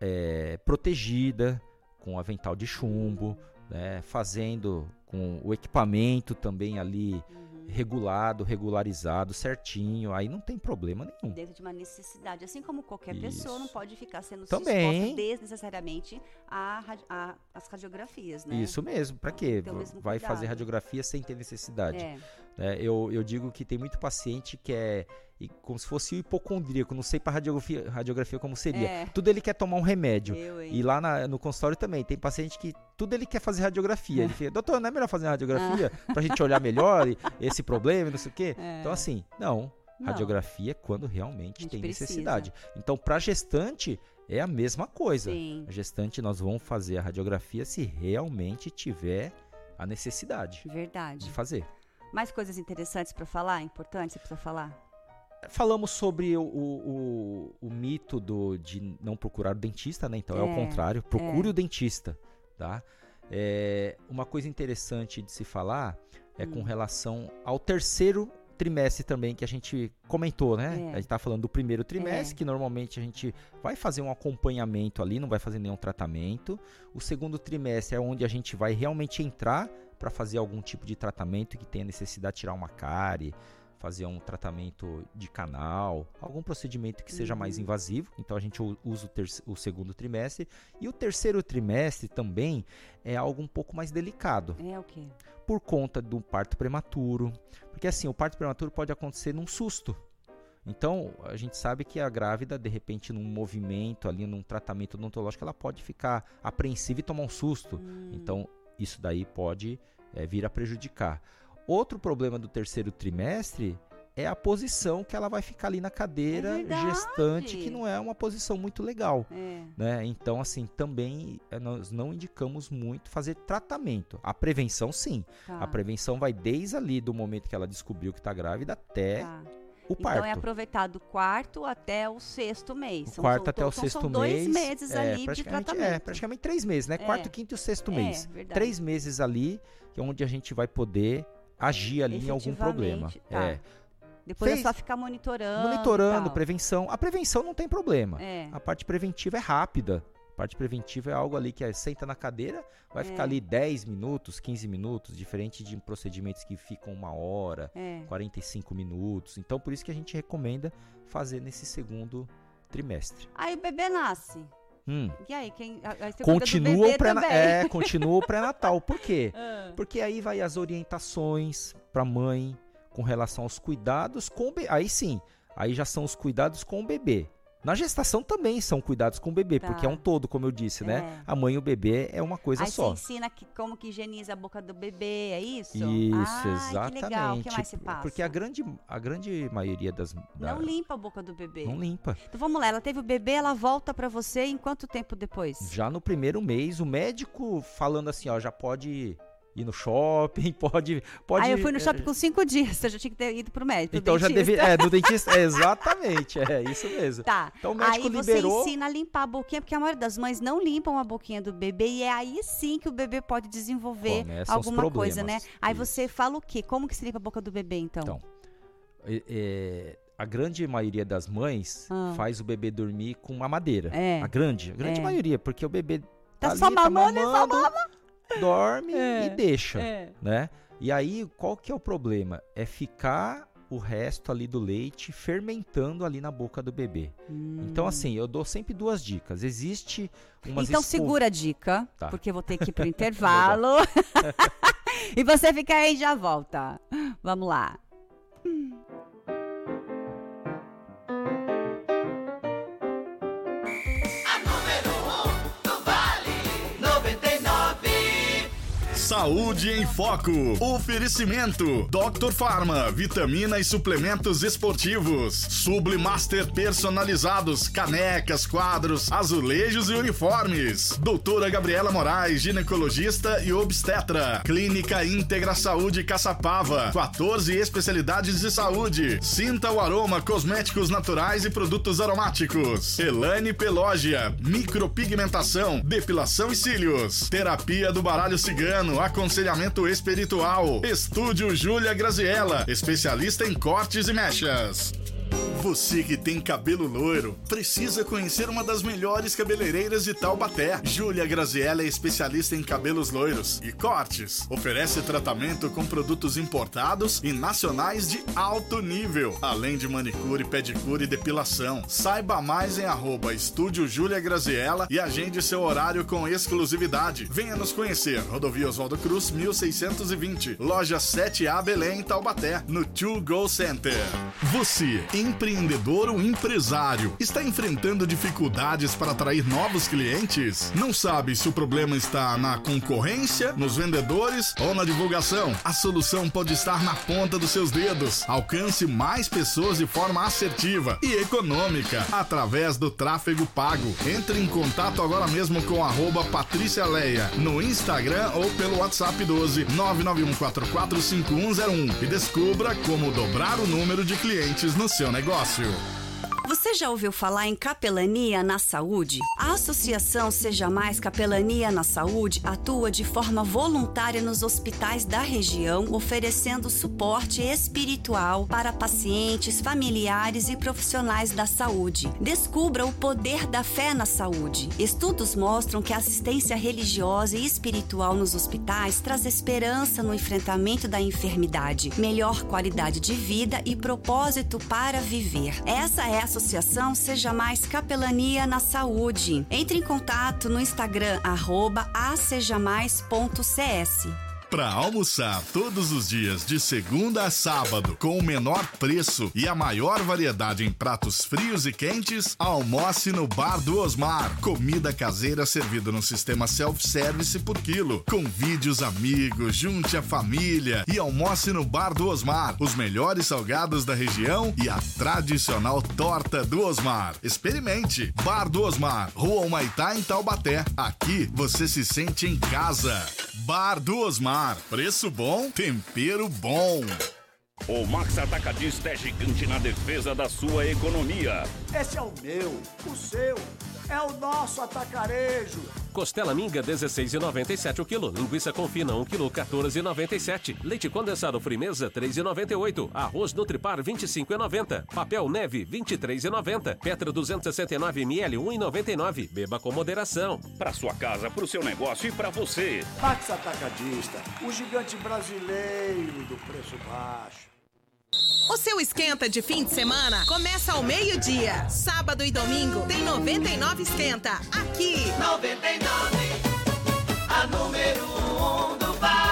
É, protegida, com avental de chumbo, né, fazendo com o equipamento também ali Uhum. regulado, regularizado, certinho. Aí não tem problema nenhum. Dentro de uma necessidade. Assim como qualquer pessoa não Isso. pode ficar sendo Também. desnecessariamente as radiografias, né? Isso mesmo, pra quê? Ter o mesmo Vai cuidado. fazer radiografia sem ter necessidade. É. né? eu, eu digo que tem muito paciente que é como se fosse o hipocondríaco, não sei para radiografia, radiografia como seria. É. Tudo ele quer tomar um remédio. Eu? E lá na- no consultório também, tem paciente que tudo ele quer fazer radiografia. Ele fica, doutor, não é melhor fazer radiografia pra gente olhar melhor esse problema, e não sei o quê? Ah. É. Então, assim, não. Não. Radiografia é quando realmente tem precisa. necessidade. Então, para gestante, é a mesma coisa. Sim. A gestante, nós vamos fazer a radiografia se realmente tiver a necessidade Verdade. de fazer. Mais coisas interessantes pra falar? Importantes precisa falar? Falamos sobre o, o, o- mito do, de não procurar o dentista, né? Então é, É, o contrário. Procure é. o dentista, tá? É, uma coisa interessante de se falar é com Hum. relação ao terceiro trimestre também que a gente comentou, né? É. A gente tá falando do primeiro trimestre, É. que normalmente a gente vai fazer um acompanhamento ali, não vai fazer nenhum tratamento. O segundo trimestre é onde a gente vai realmente entrar para fazer algum tipo de tratamento que tenha necessidade de tirar uma cárie, fazer um tratamento de canal, algum procedimento que seja mais invasivo. Então a gente usa o, o segundo trimestre. E o terceiro trimestre também é algo um pouco mais delicado É o quê? por conta do parto prematuro. Porque assim, o parto prematuro pode acontecer num susto. Então, a gente sabe que a grávida, de repente, num movimento ali, num tratamento odontológico, ela pode ficar apreensiva e tomar um susto. Hum. Então, isso daí pode eh, vir a prejudicar. Outro problema do terceiro trimestre é a posição que ela vai ficar ali na cadeira É gestante, que não é uma posição muito legal É. né? Então, assim, também eh, nós não indicamos muito fazer tratamento. A prevenção, sim. Tá. A prevenção vai desde ali do momento que ela descobriu que está grávida até Tá. O parto. Então é aproveitar do quarto até o sexto mês. O São- quarto até o são- sexto são dois mês. meses é, ali de praticamente- tratamento. É, praticamente três meses, né? É. Quarto, quinto e sexto É, mês. verdade. Três meses ali, que é onde a gente vai poder agir ali em algum problema. Tá. É. Depois Fez- é só ficar monitorando. Monitorando, tal. prevenção. A prevenção não tem problema. É. A parte preventiva é rápida. Parte preventiva é algo ali que é, senta na cadeira, vai É. ficar ali 10 minutos, 15 minutos, diferente de procedimentos que ficam uma hora, É. 45 minutos. Então, por isso que a gente recomenda fazer nesse segundo trimestre. Aí o bebê nasce. Hum. E aí, quem. aí Continua o pré é, continua o pré-natal. Por quê? Ah. Porque aí vai as orientações para mãe com relação aos cuidados com o bebê. Aí sim, aí já são os cuidados com o bebê. Na gestação também são cuidados com o bebê, Tá. porque é um todo, como eu disse, né? É. A mãe e o bebê é uma coisa Aí só. você ensina que, como que higieniza a boca do bebê, é isso? Isso, ah, exatamente. Que legal. O que mais se passa? Porque a grande, a grande maioria das. da- Não limpa a boca do bebê. não limpa. Então vamos lá, ela teve o bebê, ela volta pra você em quanto tempo depois? Já no primeiro mês, o médico falando assim, ó, já pode ir no shopping, pode. pode Aí eu fui no é, shopping com cinco dias, você já tinha que ter ido pro médico. Então já deve. É, no dentista. É, exatamente, é isso mesmo. Tá. Então o médico aí liberou. você ensina a limpar a boquinha, porque a maioria das mães não limpam a boquinha do bebê e é aí sim que o bebê pode desenvolver Começam alguma coisa, né? Aí Isso. você fala o quê? Como que se limpa a boca do bebê, então? Então, é, é, a grande maioria das mães Ah. faz o bebê dormir com uma madeira. É. A grande, a grande É. maioria, porque o bebê Tá ali, só mamando e só mamando, dorme É, e deixa, é. né? E aí, qual que é o problema? É ficar o resto ali do leite fermentando ali na boca do bebê. Então, assim, eu dou sempre duas dicas. Existe umas Então segura a dica, Tá. porque eu vou ter que ir pro intervalo. e você fica aí e já volta. Vamos lá. A Saúde em Foco. Oferecimento: Dr. Farma, vitamina e suplementos esportivos. Sublimaster personalizados, canecas, quadros, azulejos e uniformes. Doutora Gabriela Moraes, ginecologista e obstetra. Clínica Íntegra Saúde Caçapava. 14 especialidades de saúde. Sinta o aroma, cosméticos naturais e produtos aromáticos. Elane Pelógia, micropigmentação, depilação e cílios. Terapia do baralho cigano, aconselhamento espiritual. Estúdio Júlia Graziella, especialista em cortes e mechas. Você que tem cabelo loiro, precisa conhecer uma das melhores cabeleireiras de Taubaté. Júlia Graziella é especialista em cabelos loiros e cortes. Oferece tratamento com produtos importados e nacionais de alto nível, além de manicure, pedicure e depilação. Saiba mais em arroba Estúdio Júlia Graziella e agende seu horário com exclusividade. Venha nos conhecer. Rodovia Oswaldo Cruz, 1620. Loja 7A Belém, Taubaté, no To Go Center. Você, empreendedor ou empresário, está enfrentando dificuldades para atrair novos clientes? Não sabe se o problema está na concorrência, nos vendedores ou na divulgação? A solução pode estar na ponta dos seus dedos. Alcance mais pessoas de forma assertiva e econômica através do tráfego pago. Entre em contato agora mesmo com Patrícia Leia no Instagram ou pelo WhatsApp 12 991445101 e descubra como dobrar o número de clientes no seu negócio. soon. Você já ouviu falar em capelania na saúde? A Associação Seja Mais Capelania na Saúde atua de forma voluntária nos hospitais da região, oferecendo suporte espiritual para pacientes, familiares e profissionais da saúde. Descubra o poder da fé na saúde. Estudos mostram que a assistência religiosa e espiritual nos hospitais traz esperança no enfrentamento da enfermidade, melhor qualidade de vida e propósito para viver. Essa é a Associação Seja Mais Capelania na Saúde. Entre em contato no Instagram, arroba acejamais.cs. Para almoçar todos os dias, de segunda a sábado, com o menor preço e a maior variedade em pratos frios e quentes, almoce no Bar do Osmar. Comida caseira servida no sistema self-service por quilo. Convide os amigos, junte a família e almoce no Bar do Osmar. Os melhores salgados da região e a tradicional torta do Osmar. Experimente! Bar do Osmar, Rua Humaitá, em Taubaté. Aqui você se sente em casa. Bar do Osmar. Preço bom, tempero bom. O Max Atacadista é gigante na defesa da sua economia. Esse é o meu, o seu, é o nosso atacarejo. Costela minga 16,97 o quilo. Linguiça confina 1 quilo 14,97. Leite condensado Frimeza 3,98. Arroz Nutripar 25,90. Papel neve 23,90. Petra 269 ml 1,99. Beba com moderação. Para sua casa, para o seu negócio e para você. Max Atacadista, o gigante brasileiro do preço baixo. O seu esquenta de fim de semana começa ao meio-dia. Sábado e domingo tem 99 esquenta. Aqui. 99, a número 1 um do Vale.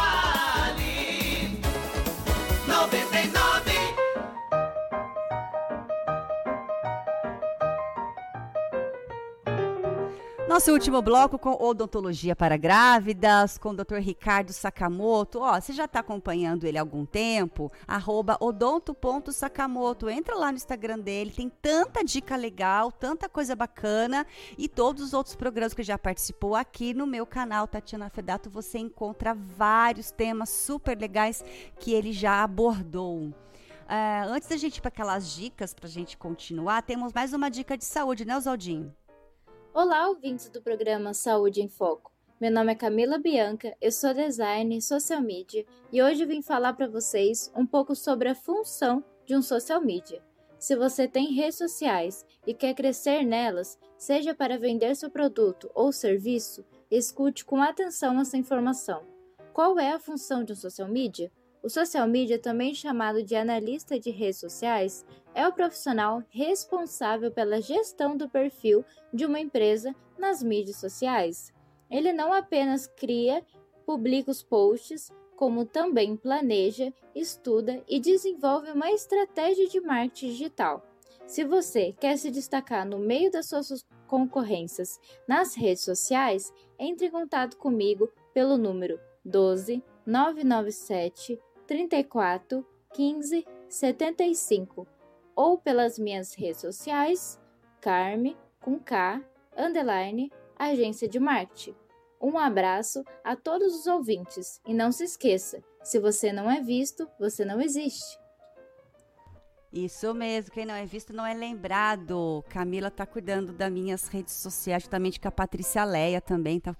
Nosso último bloco com odontologia para grávidas, com o Dr. Ricardo Sakamoto. Ó, você já está acompanhando ele há algum tempo? Arroba odonto.sakamoto. Entra lá no Instagram dele, tem tanta dica legal, tanta coisa bacana. E todos os outros programas que já participou aqui no meu canal, Tatiana Fedato, você encontra vários temas super legais que ele já abordou. É, antes da gente ir para aquelas dicas, para a gente continuar, temos mais uma dica de saúde, né, Osaldinho? Olá, ouvintes do programa Saúde em Foco. Meu nome é Camila Bianca, eu sou designer social media e hoje vim falar para vocês um pouco sobre a função de um social media. Se você tem redes sociais e quer crescer nelas, seja para vender seu produto ou serviço, escute com atenção essa informação. Qual é a função de um social media? O social media, também chamado de analista de redes sociais, é o profissional responsável pela gestão do perfil de uma empresa nas mídias sociais. Ele não apenas cria, publica os posts, como também planeja, estuda e desenvolve uma estratégia de marketing digital. Se você quer se destacar no meio das suas concorrências nas redes sociais, entre em contato comigo pelo número 12 997 34 15 75 ou pelas minhas redes sociais, Carme com K, underline, agência de marketing. Um abraço a todos os ouvintes e não se esqueça, se você não é visto, você não existe. Isso mesmo, quem não é visto não é lembrado. Camila tá cuidando das minhas redes sociais, juntamente com a Patrícia Leia também, tá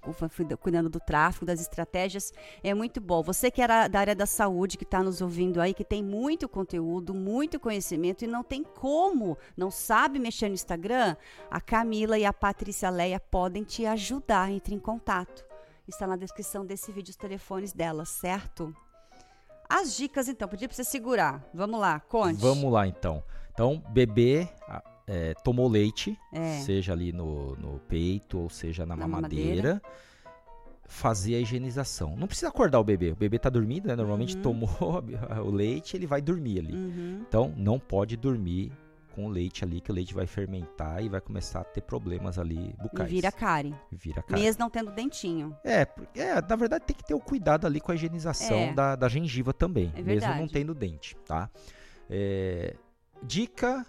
cuidando do tráfego, das estratégias. É muito bom. Você que era da área da saúde, que está nos ouvindo aí, que tem muito conteúdo, muito conhecimento e não tem como, não sabe mexer no Instagram, a Camila e a Patrícia Leia podem te ajudar. Entre em contato. Está na descrição desse vídeo os telefones delas, certo? As dicas, então, podia pra você segurar. Vamos lá, conte. Vamos lá, então. Então, bebê é, tomou leite, É. seja ali no, no peito ou seja na, Na mamadeira. Fazer a higienização. Não precisa acordar o bebê. O bebê tá dormindo, né? Normalmente Uhum. tomou o leite, ele vai dormir ali. Uhum. Então, não pode dormir com o leite ali, que o leite vai fermentar e vai começar a ter problemas ali bucais. vira cárie. Vira cárie. Mesmo não tendo dentinho. É, é, na verdade tem que ter o cuidado ali com a higienização É. da, da gengiva também, É mesmo não tendo dente, tá? É, dica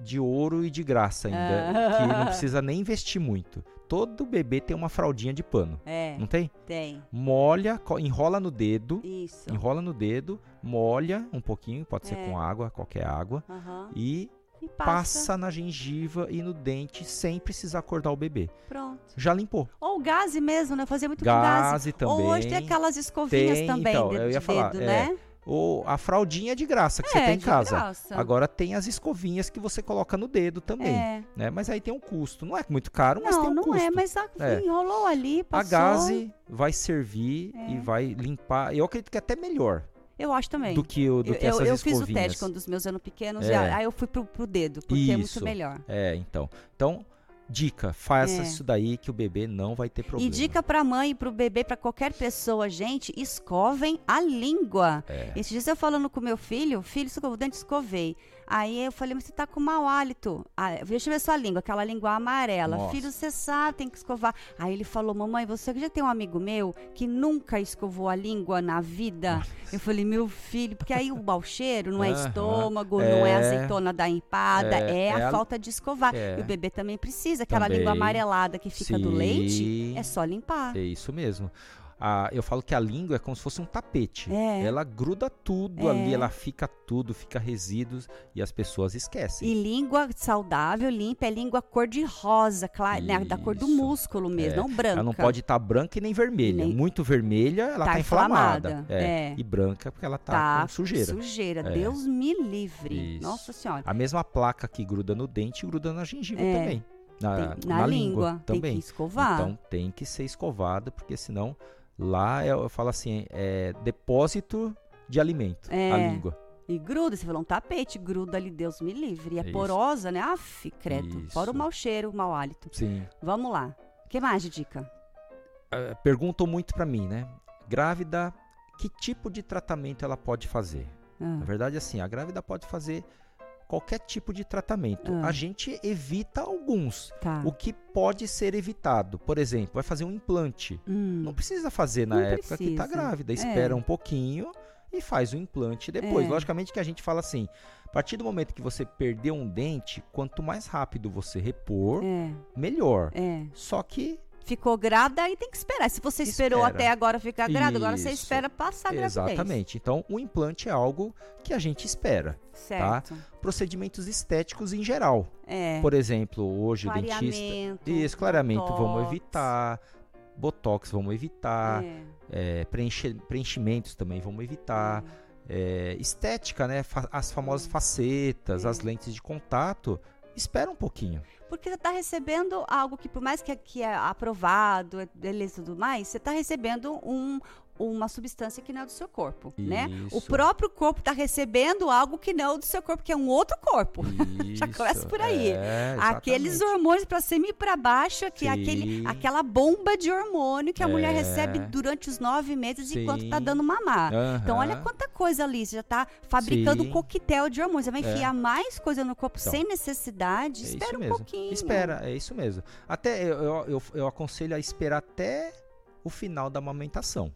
de ouro e de graça ainda, Ah. que não precisa nem investir muito. Todo bebê tem uma fraldinha de pano, É. não tem? Tem. Molha, enrola no dedo, Isso. enrola no dedo, molha um pouquinho, pode ser É. com água, qualquer água, Aham. e passa. passa. na gengiva e no dente sem precisar acordar o bebê. Pronto. Já limpou. Ou gaze mesmo, né? Fazia muito com Gaze gaze. Ou hoje tem também. aquelas escovinhas Tem, também então, de, eu ia de falar, dedo, é, né? Ou a fraldinha de graça que você É, tem em casa. graça. Agora tem as escovinhas que você coloca no dedo também. É. Né? Mas aí tem um custo. Não é muito caro, mas tem Não, um não custo. é, mas a- É. enrolou ali, A passou. gaze vai servir É. e vai limpar. Eu acredito que é até melhor. Eu acho também. Do que o- do eu, que eu, essas eu fiz o teste quando os meus eram pequenos, e É. aí eu fui pro, pro dedo, porque é muito Isso. melhor. É, então. Então, dica, faça É. isso daí que o bebê não vai ter problema. E dica pra mãe e pro bebê, pra qualquer pessoa, gente, escovem a língua. É. Esses dias eu falando com meu filho, filho, escovou o dente, escovei. Aí eu falei, mas você tá com mau hálito. Ah, deixa eu ver sua língua, aquela língua amarela. Nossa. Filho, você sabe, tem que escovar. Aí ele falou, mamãe, você já tem um amigo meu que nunca escovou a língua na vida? Eu falei, meu filho, porque aí o mau cheiro não é estômago, não é É. azeitona da empada, É, é, é a a- falta de escovar. É. E o bebê também precisa, aquela Também. língua amarelada que fica do leite, Sim. é só limpar. É isso mesmo. Ah, eu falo que a língua é como se fosse um tapete. É. Ela gruda tudo É. ali, ela fica tudo, fica resíduos e as pessoas esquecem. E língua saudável, limpa, é língua cor de rosa, clara, né, da cor do músculo mesmo, É, não branca. Ela não pode estar branca e nem vermelha. Nem- Muito vermelha, ela Tá tá, inflamada. inflamada, É. é. E branca porque ela tá, Tá com sujeira. Sujeira, É. Deus me livre. Isso. Nossa Senhora. A mesma placa que gruda no dente gruda na gengiva também. Na, Tem- na língua, tem também. que escovar. Então tem que ser escovado, porque senão lá é- eu falo assim, é depósito de alimento, É. a língua. E gruda, você falou um tapete, gruda ali, Deus me livre. E é Isso. porosa, né? Aff, credo. Fora o Isso. mau cheiro, o mau hálito. Sim. Vamos lá. O que mais de dica? Eh, perguntam muito pra mim, né? Grávida, que tipo de tratamento ela pode fazer? Ah. Na verdade, assim, a grávida pode fazer qualquer tipo de tratamento. Ah. A gente evita alguns. Tá. O que pode ser evitado? Por exemplo, vai fazer um implante. Hum. Não precisa fazer na Não época que tá precisa. grávida. É. Espera um pouquinho e faz o implante depois. É. Logicamente que a gente fala assim, a partir do momento que você perdeu um dente, quanto mais rápido você repor, É. melhor. É. Só que Ficou grávida, aí tem que esperar. Se você esperou Espera. até agora ficar grávida, agora você espera passar a gravidez. Exatamente. Então, o implante é algo que a gente espera. Certo. Tá? Procedimentos estéticos em geral. É. Por exemplo, hoje o dentista. Isso, clareamento vamos evitar. Botox vamos evitar. É. é, preenche- preenchimentos também vamos evitar. é, estética, né? Fa- as famosas facetas, É. as lentes de contato. Espera um pouquinho. Porque você está recebendo algo que, por mais que, que é aprovado, é beleza e tudo mais, você está recebendo um, uma substância que não é do seu corpo, né? O Isso. próprio corpo está recebendo algo que não é do seu corpo, que é um outro corpo. Já começa Isso, por aí. é, Aqueles hormônios para cima e para baixo, que é aquele, Sim. aquela bomba de hormônio que a mulher É. recebe durante os nove meses enquanto está Sim. dando mamar. Então, olha quanta coisa ali. Você já está fabricando Sim. um coquetel de hormônios. Você vai É. enfiar mais coisa no corpo Então, sem necessidade. É Espera isso um mesmo. pouquinho. Espera, é isso mesmo. Até eu, eu, eu, eu aconselho a esperar até o final da amamentação.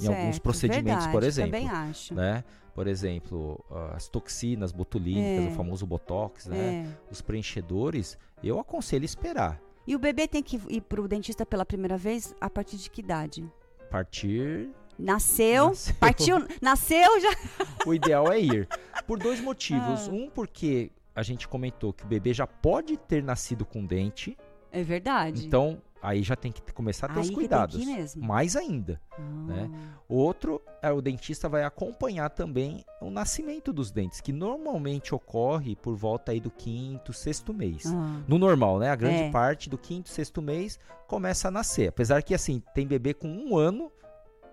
Em alguns procedimentos, por verdade, exemplo. também acho. Né? Por exemplo, as toxinas botulínicas, É. o famoso botox, né? É. Os preenchedores, eu aconselho esperar. E o bebê tem que ir pro dentista pela primeira vez a partir de que idade? A partir. Nasceu, Nasceu. partiu, nasceu já. O ideal é ir. Por dois motivos. Ah. Um, porque a gente comentou que o bebê já pode ter nascido com dente. É verdade. Então, aí já tem que começar a ter Aí os cuidados. Mais ainda. Né? Outro, é o dentista vai acompanhar também o nascimento dos dentes, que normalmente ocorre por volta aí do quinto, sexto mês. Ah. No normal, né? A grande É. parte do quinto, sexto mês começa a nascer. Apesar que, assim, tem bebê com um ano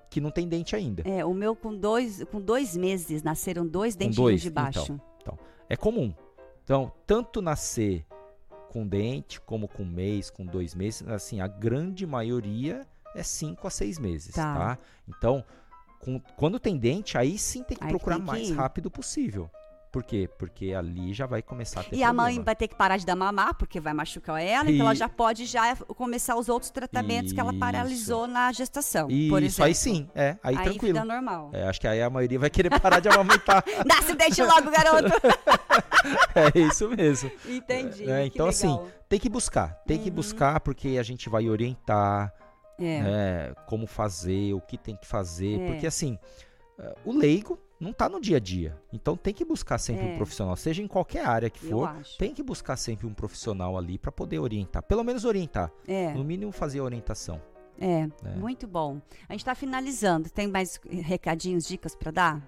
que não tem dente ainda. É, o meu com dois, com dois meses nasceram dois dentinhos dois, de baixo. Então, então, é comum. Então, tanto nascer com dente, como com um mês, com dois meses, assim, a grande maioria é cinco a seis meses, Tá. tá? Então, com- quando tem dente, aí sim tem que Aí procurar tem que mais ir. rápido possível. Por quê? Porque ali já vai começar a ter E a mãe problema. vai ter que parar de dar mamar, porque vai machucar ela, então ela E- já pode já começar os outros tratamentos que ela Isso. paralisou na gestação, Isso, por exemplo. aí sim, é, aí, Aí tranquilo. fica normal. É, acho que aí a maioria vai querer parar de amamentar. Nasce o dente logo, garoto! é isso mesmo. Entendi, É, que então, assim, legal. Uhum. tem que buscar. Tem que buscar porque a gente vai orientar É. né, como fazer, o que tem que fazer. É. Porque, assim, eh, o leigo, não tá no dia a dia. Então tem que buscar sempre É. um profissional, seja em qualquer área que for, tem que buscar sempre um profissional ali para poder orientar, pelo menos orientar. É. No mínimo fazer a orientação. É, É. muito bom. A gente tá finalizando. Tem mais recadinhos, dicas pra dar?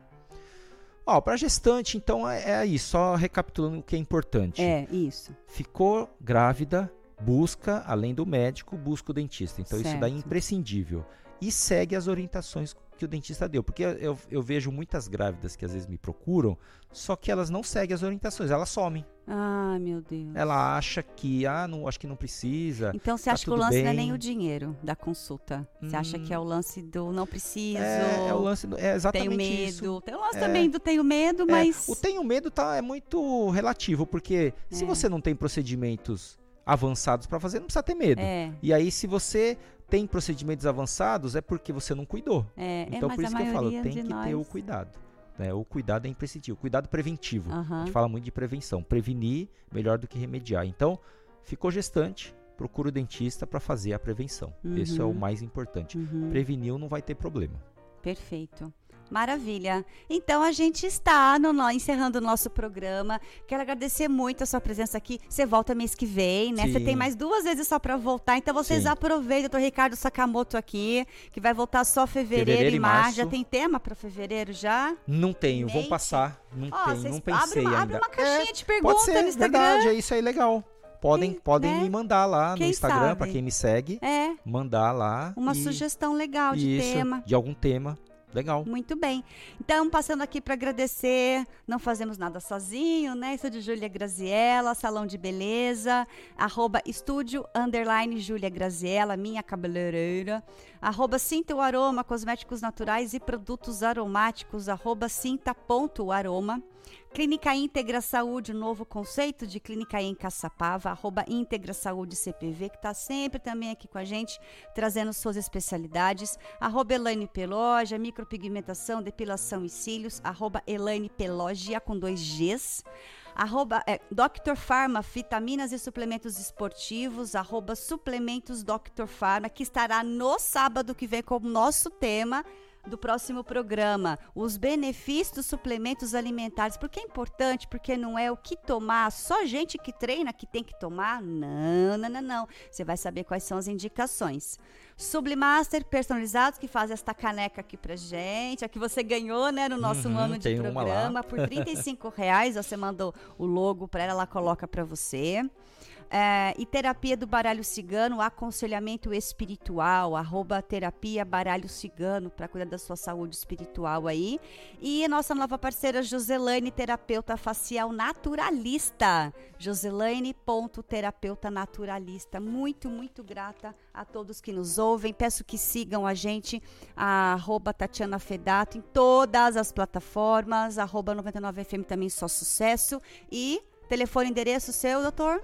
Ó, para gestante, então é, é aí, só recapitulando o que é importante. É, isso. Ficou grávida, busca, além do médico, busca o dentista. Então isso daí é Certo. imprescindível. E segue as orientações que o dentista deu. Porque eu, eu vejo muitas grávidas que às vezes me procuram, só que elas não seguem as orientações, elas somem. Ai, meu Deus. Ela acha que, ah, não, acho que não precisa. Então você tá acha que o lance não é bem. nem o dinheiro da consulta? Você acha que é o lance do não preciso? É, é o lance, do- é exatamente Tenho medo. isso. Tem o lance É. também do tenho medo, É, mas. o tenho medo tá, é muito relativo, porque se É. você não tem procedimentos avançados para fazer, não precisa ter medo. É. E aí, se você tem procedimentos avançados, é porque você não cuidou. É, é, então, mas por a isso que eu falo, tem que ter o nós- cuidado. Né? O cuidado é imprescindível. O cuidado preventivo. A Aham. gente fala muito de prevenção. Prevenir melhor do que remediar. Então, ficou gestante, procura o dentista para fazer a prevenção. Esse é o Uhum. mais importante. Uhum. Preveniu, não vai ter problema. Perfeito. Maravilha. Então a gente está no, no- encerrando o nosso programa. Quero agradecer muito a sua presença aqui. Você volta mês que vem, né? Você Sim. tem mais duas vezes só para voltar. Então vocês Sim. aproveitem, doutor Ricardo Sakamoto aqui, que vai voltar só fevereiro, Fevereiro e março. Já tem tema para fevereiro já? Não tenho, vou Mente. passar. Não Ó, tenho, não pensei abre uma, ainda. abre uma caixinha É, de perguntas Pode ser, no Instagram. verdade, é isso aí legal. Podem, podem né? me mandar lá Quem no Instagram, para quem me segue. É. Mandar lá. Uma e- sugestão legal de isso, tema. De algum tema. Legal. Muito bem. Então, passando aqui para agradecer, não fazemos nada sozinho, né? Isso de Júlia Graziella, Salão de Beleza, arroba estúdio, underline Júlia Graziella, minha cabeleireira, arroba Sinta o Aroma, cosméticos naturais e produtos aromáticos, arroba sinta.aroma. Clínica Íntegra Saúde, novo conceito de Clínica em Caçapava, arroba Íntegra Saúde CPV, que está sempre também aqui com a gente, trazendo suas especialidades. Arroba Elaine Pelogia, micropigmentação, depilação e cílios, arroba Elaine Pelogia, com dois Gs. Arroba é, Dr. Pharma, vitaminas e suplementos esportivos, arroba suplementos Dr. Pharma, que estará no sábado que vem como nosso tema do próximo programa, os benefícios dos suplementos alimentares. Porque é importante, porque não é o que tomar, só gente que treina que tem que tomar. Não, não, não, não. Você vai saber quais são as indicações. Sublimaster personalizados que faz esta caneca aqui pra gente, a que você ganhou, né, no nosso Uhum, ano de programa por 35 reais. Você mandou o logo para ela, ela coloca para você. É, e terapia do baralho cigano, aconselhamento espiritual, arroba terapia baralho cigano, para cuidar da sua saúde espiritual aí. E nossa nova parceira Joselane, terapeuta facial naturalista. Joselane.terapeuta naturalista. Muito, muito grata a todos que nos ouvem. Peço que sigam a gente, a arroba Tatiana Fedato, em todas as plataformas, arroba 99FM também só sucesso. E telefone, endereço seu, doutor?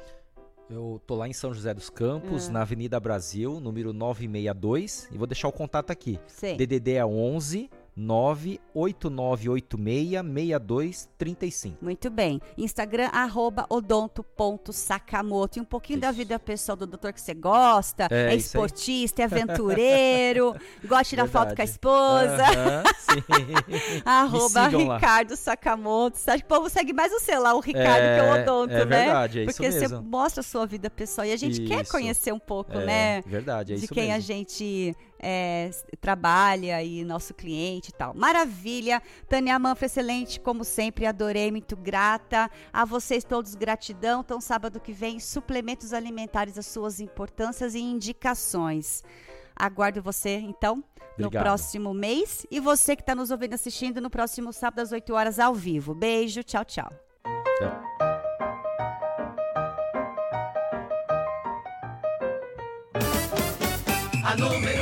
Eu tô lá em São José dos Campos, Ah. na Avenida Brasil, número 962, e vou deixar o contato aqui. Sei. DDD é 11 989866235. Muito bem. Instagram, arroba odonto.sakamoto. E um pouquinho da vida pessoal do doutor que você gosta. É, É, isso esportista, é aventureiro, gosta de tirar foto com a esposa. Aham, sim. Arroba lá. Ricardo Sakamoto. Que o povo segue mais o seu lá, o Ricardo, que é o É, odonto, é né? verdade, é isso Porque você mesmo. mostra a sua vida pessoal. E a gente quer Isso. conhecer um pouco, É, né? verdade, é de isso quem a mesmo. gente é, trabalha e nosso cliente e tal. Maravilha. Tânia Manfra, excelente, como sempre, adorei, muito grata. A vocês todos, gratidão. Então, sábado que vem, suplementos alimentares, as suas importâncias e indicações. Aguardo você, então, no Obrigado. próximo mês. E você que está nos ouvindo assistindo no próximo sábado, às 8 horas, ao vivo. Beijo, tchau, tchau. A número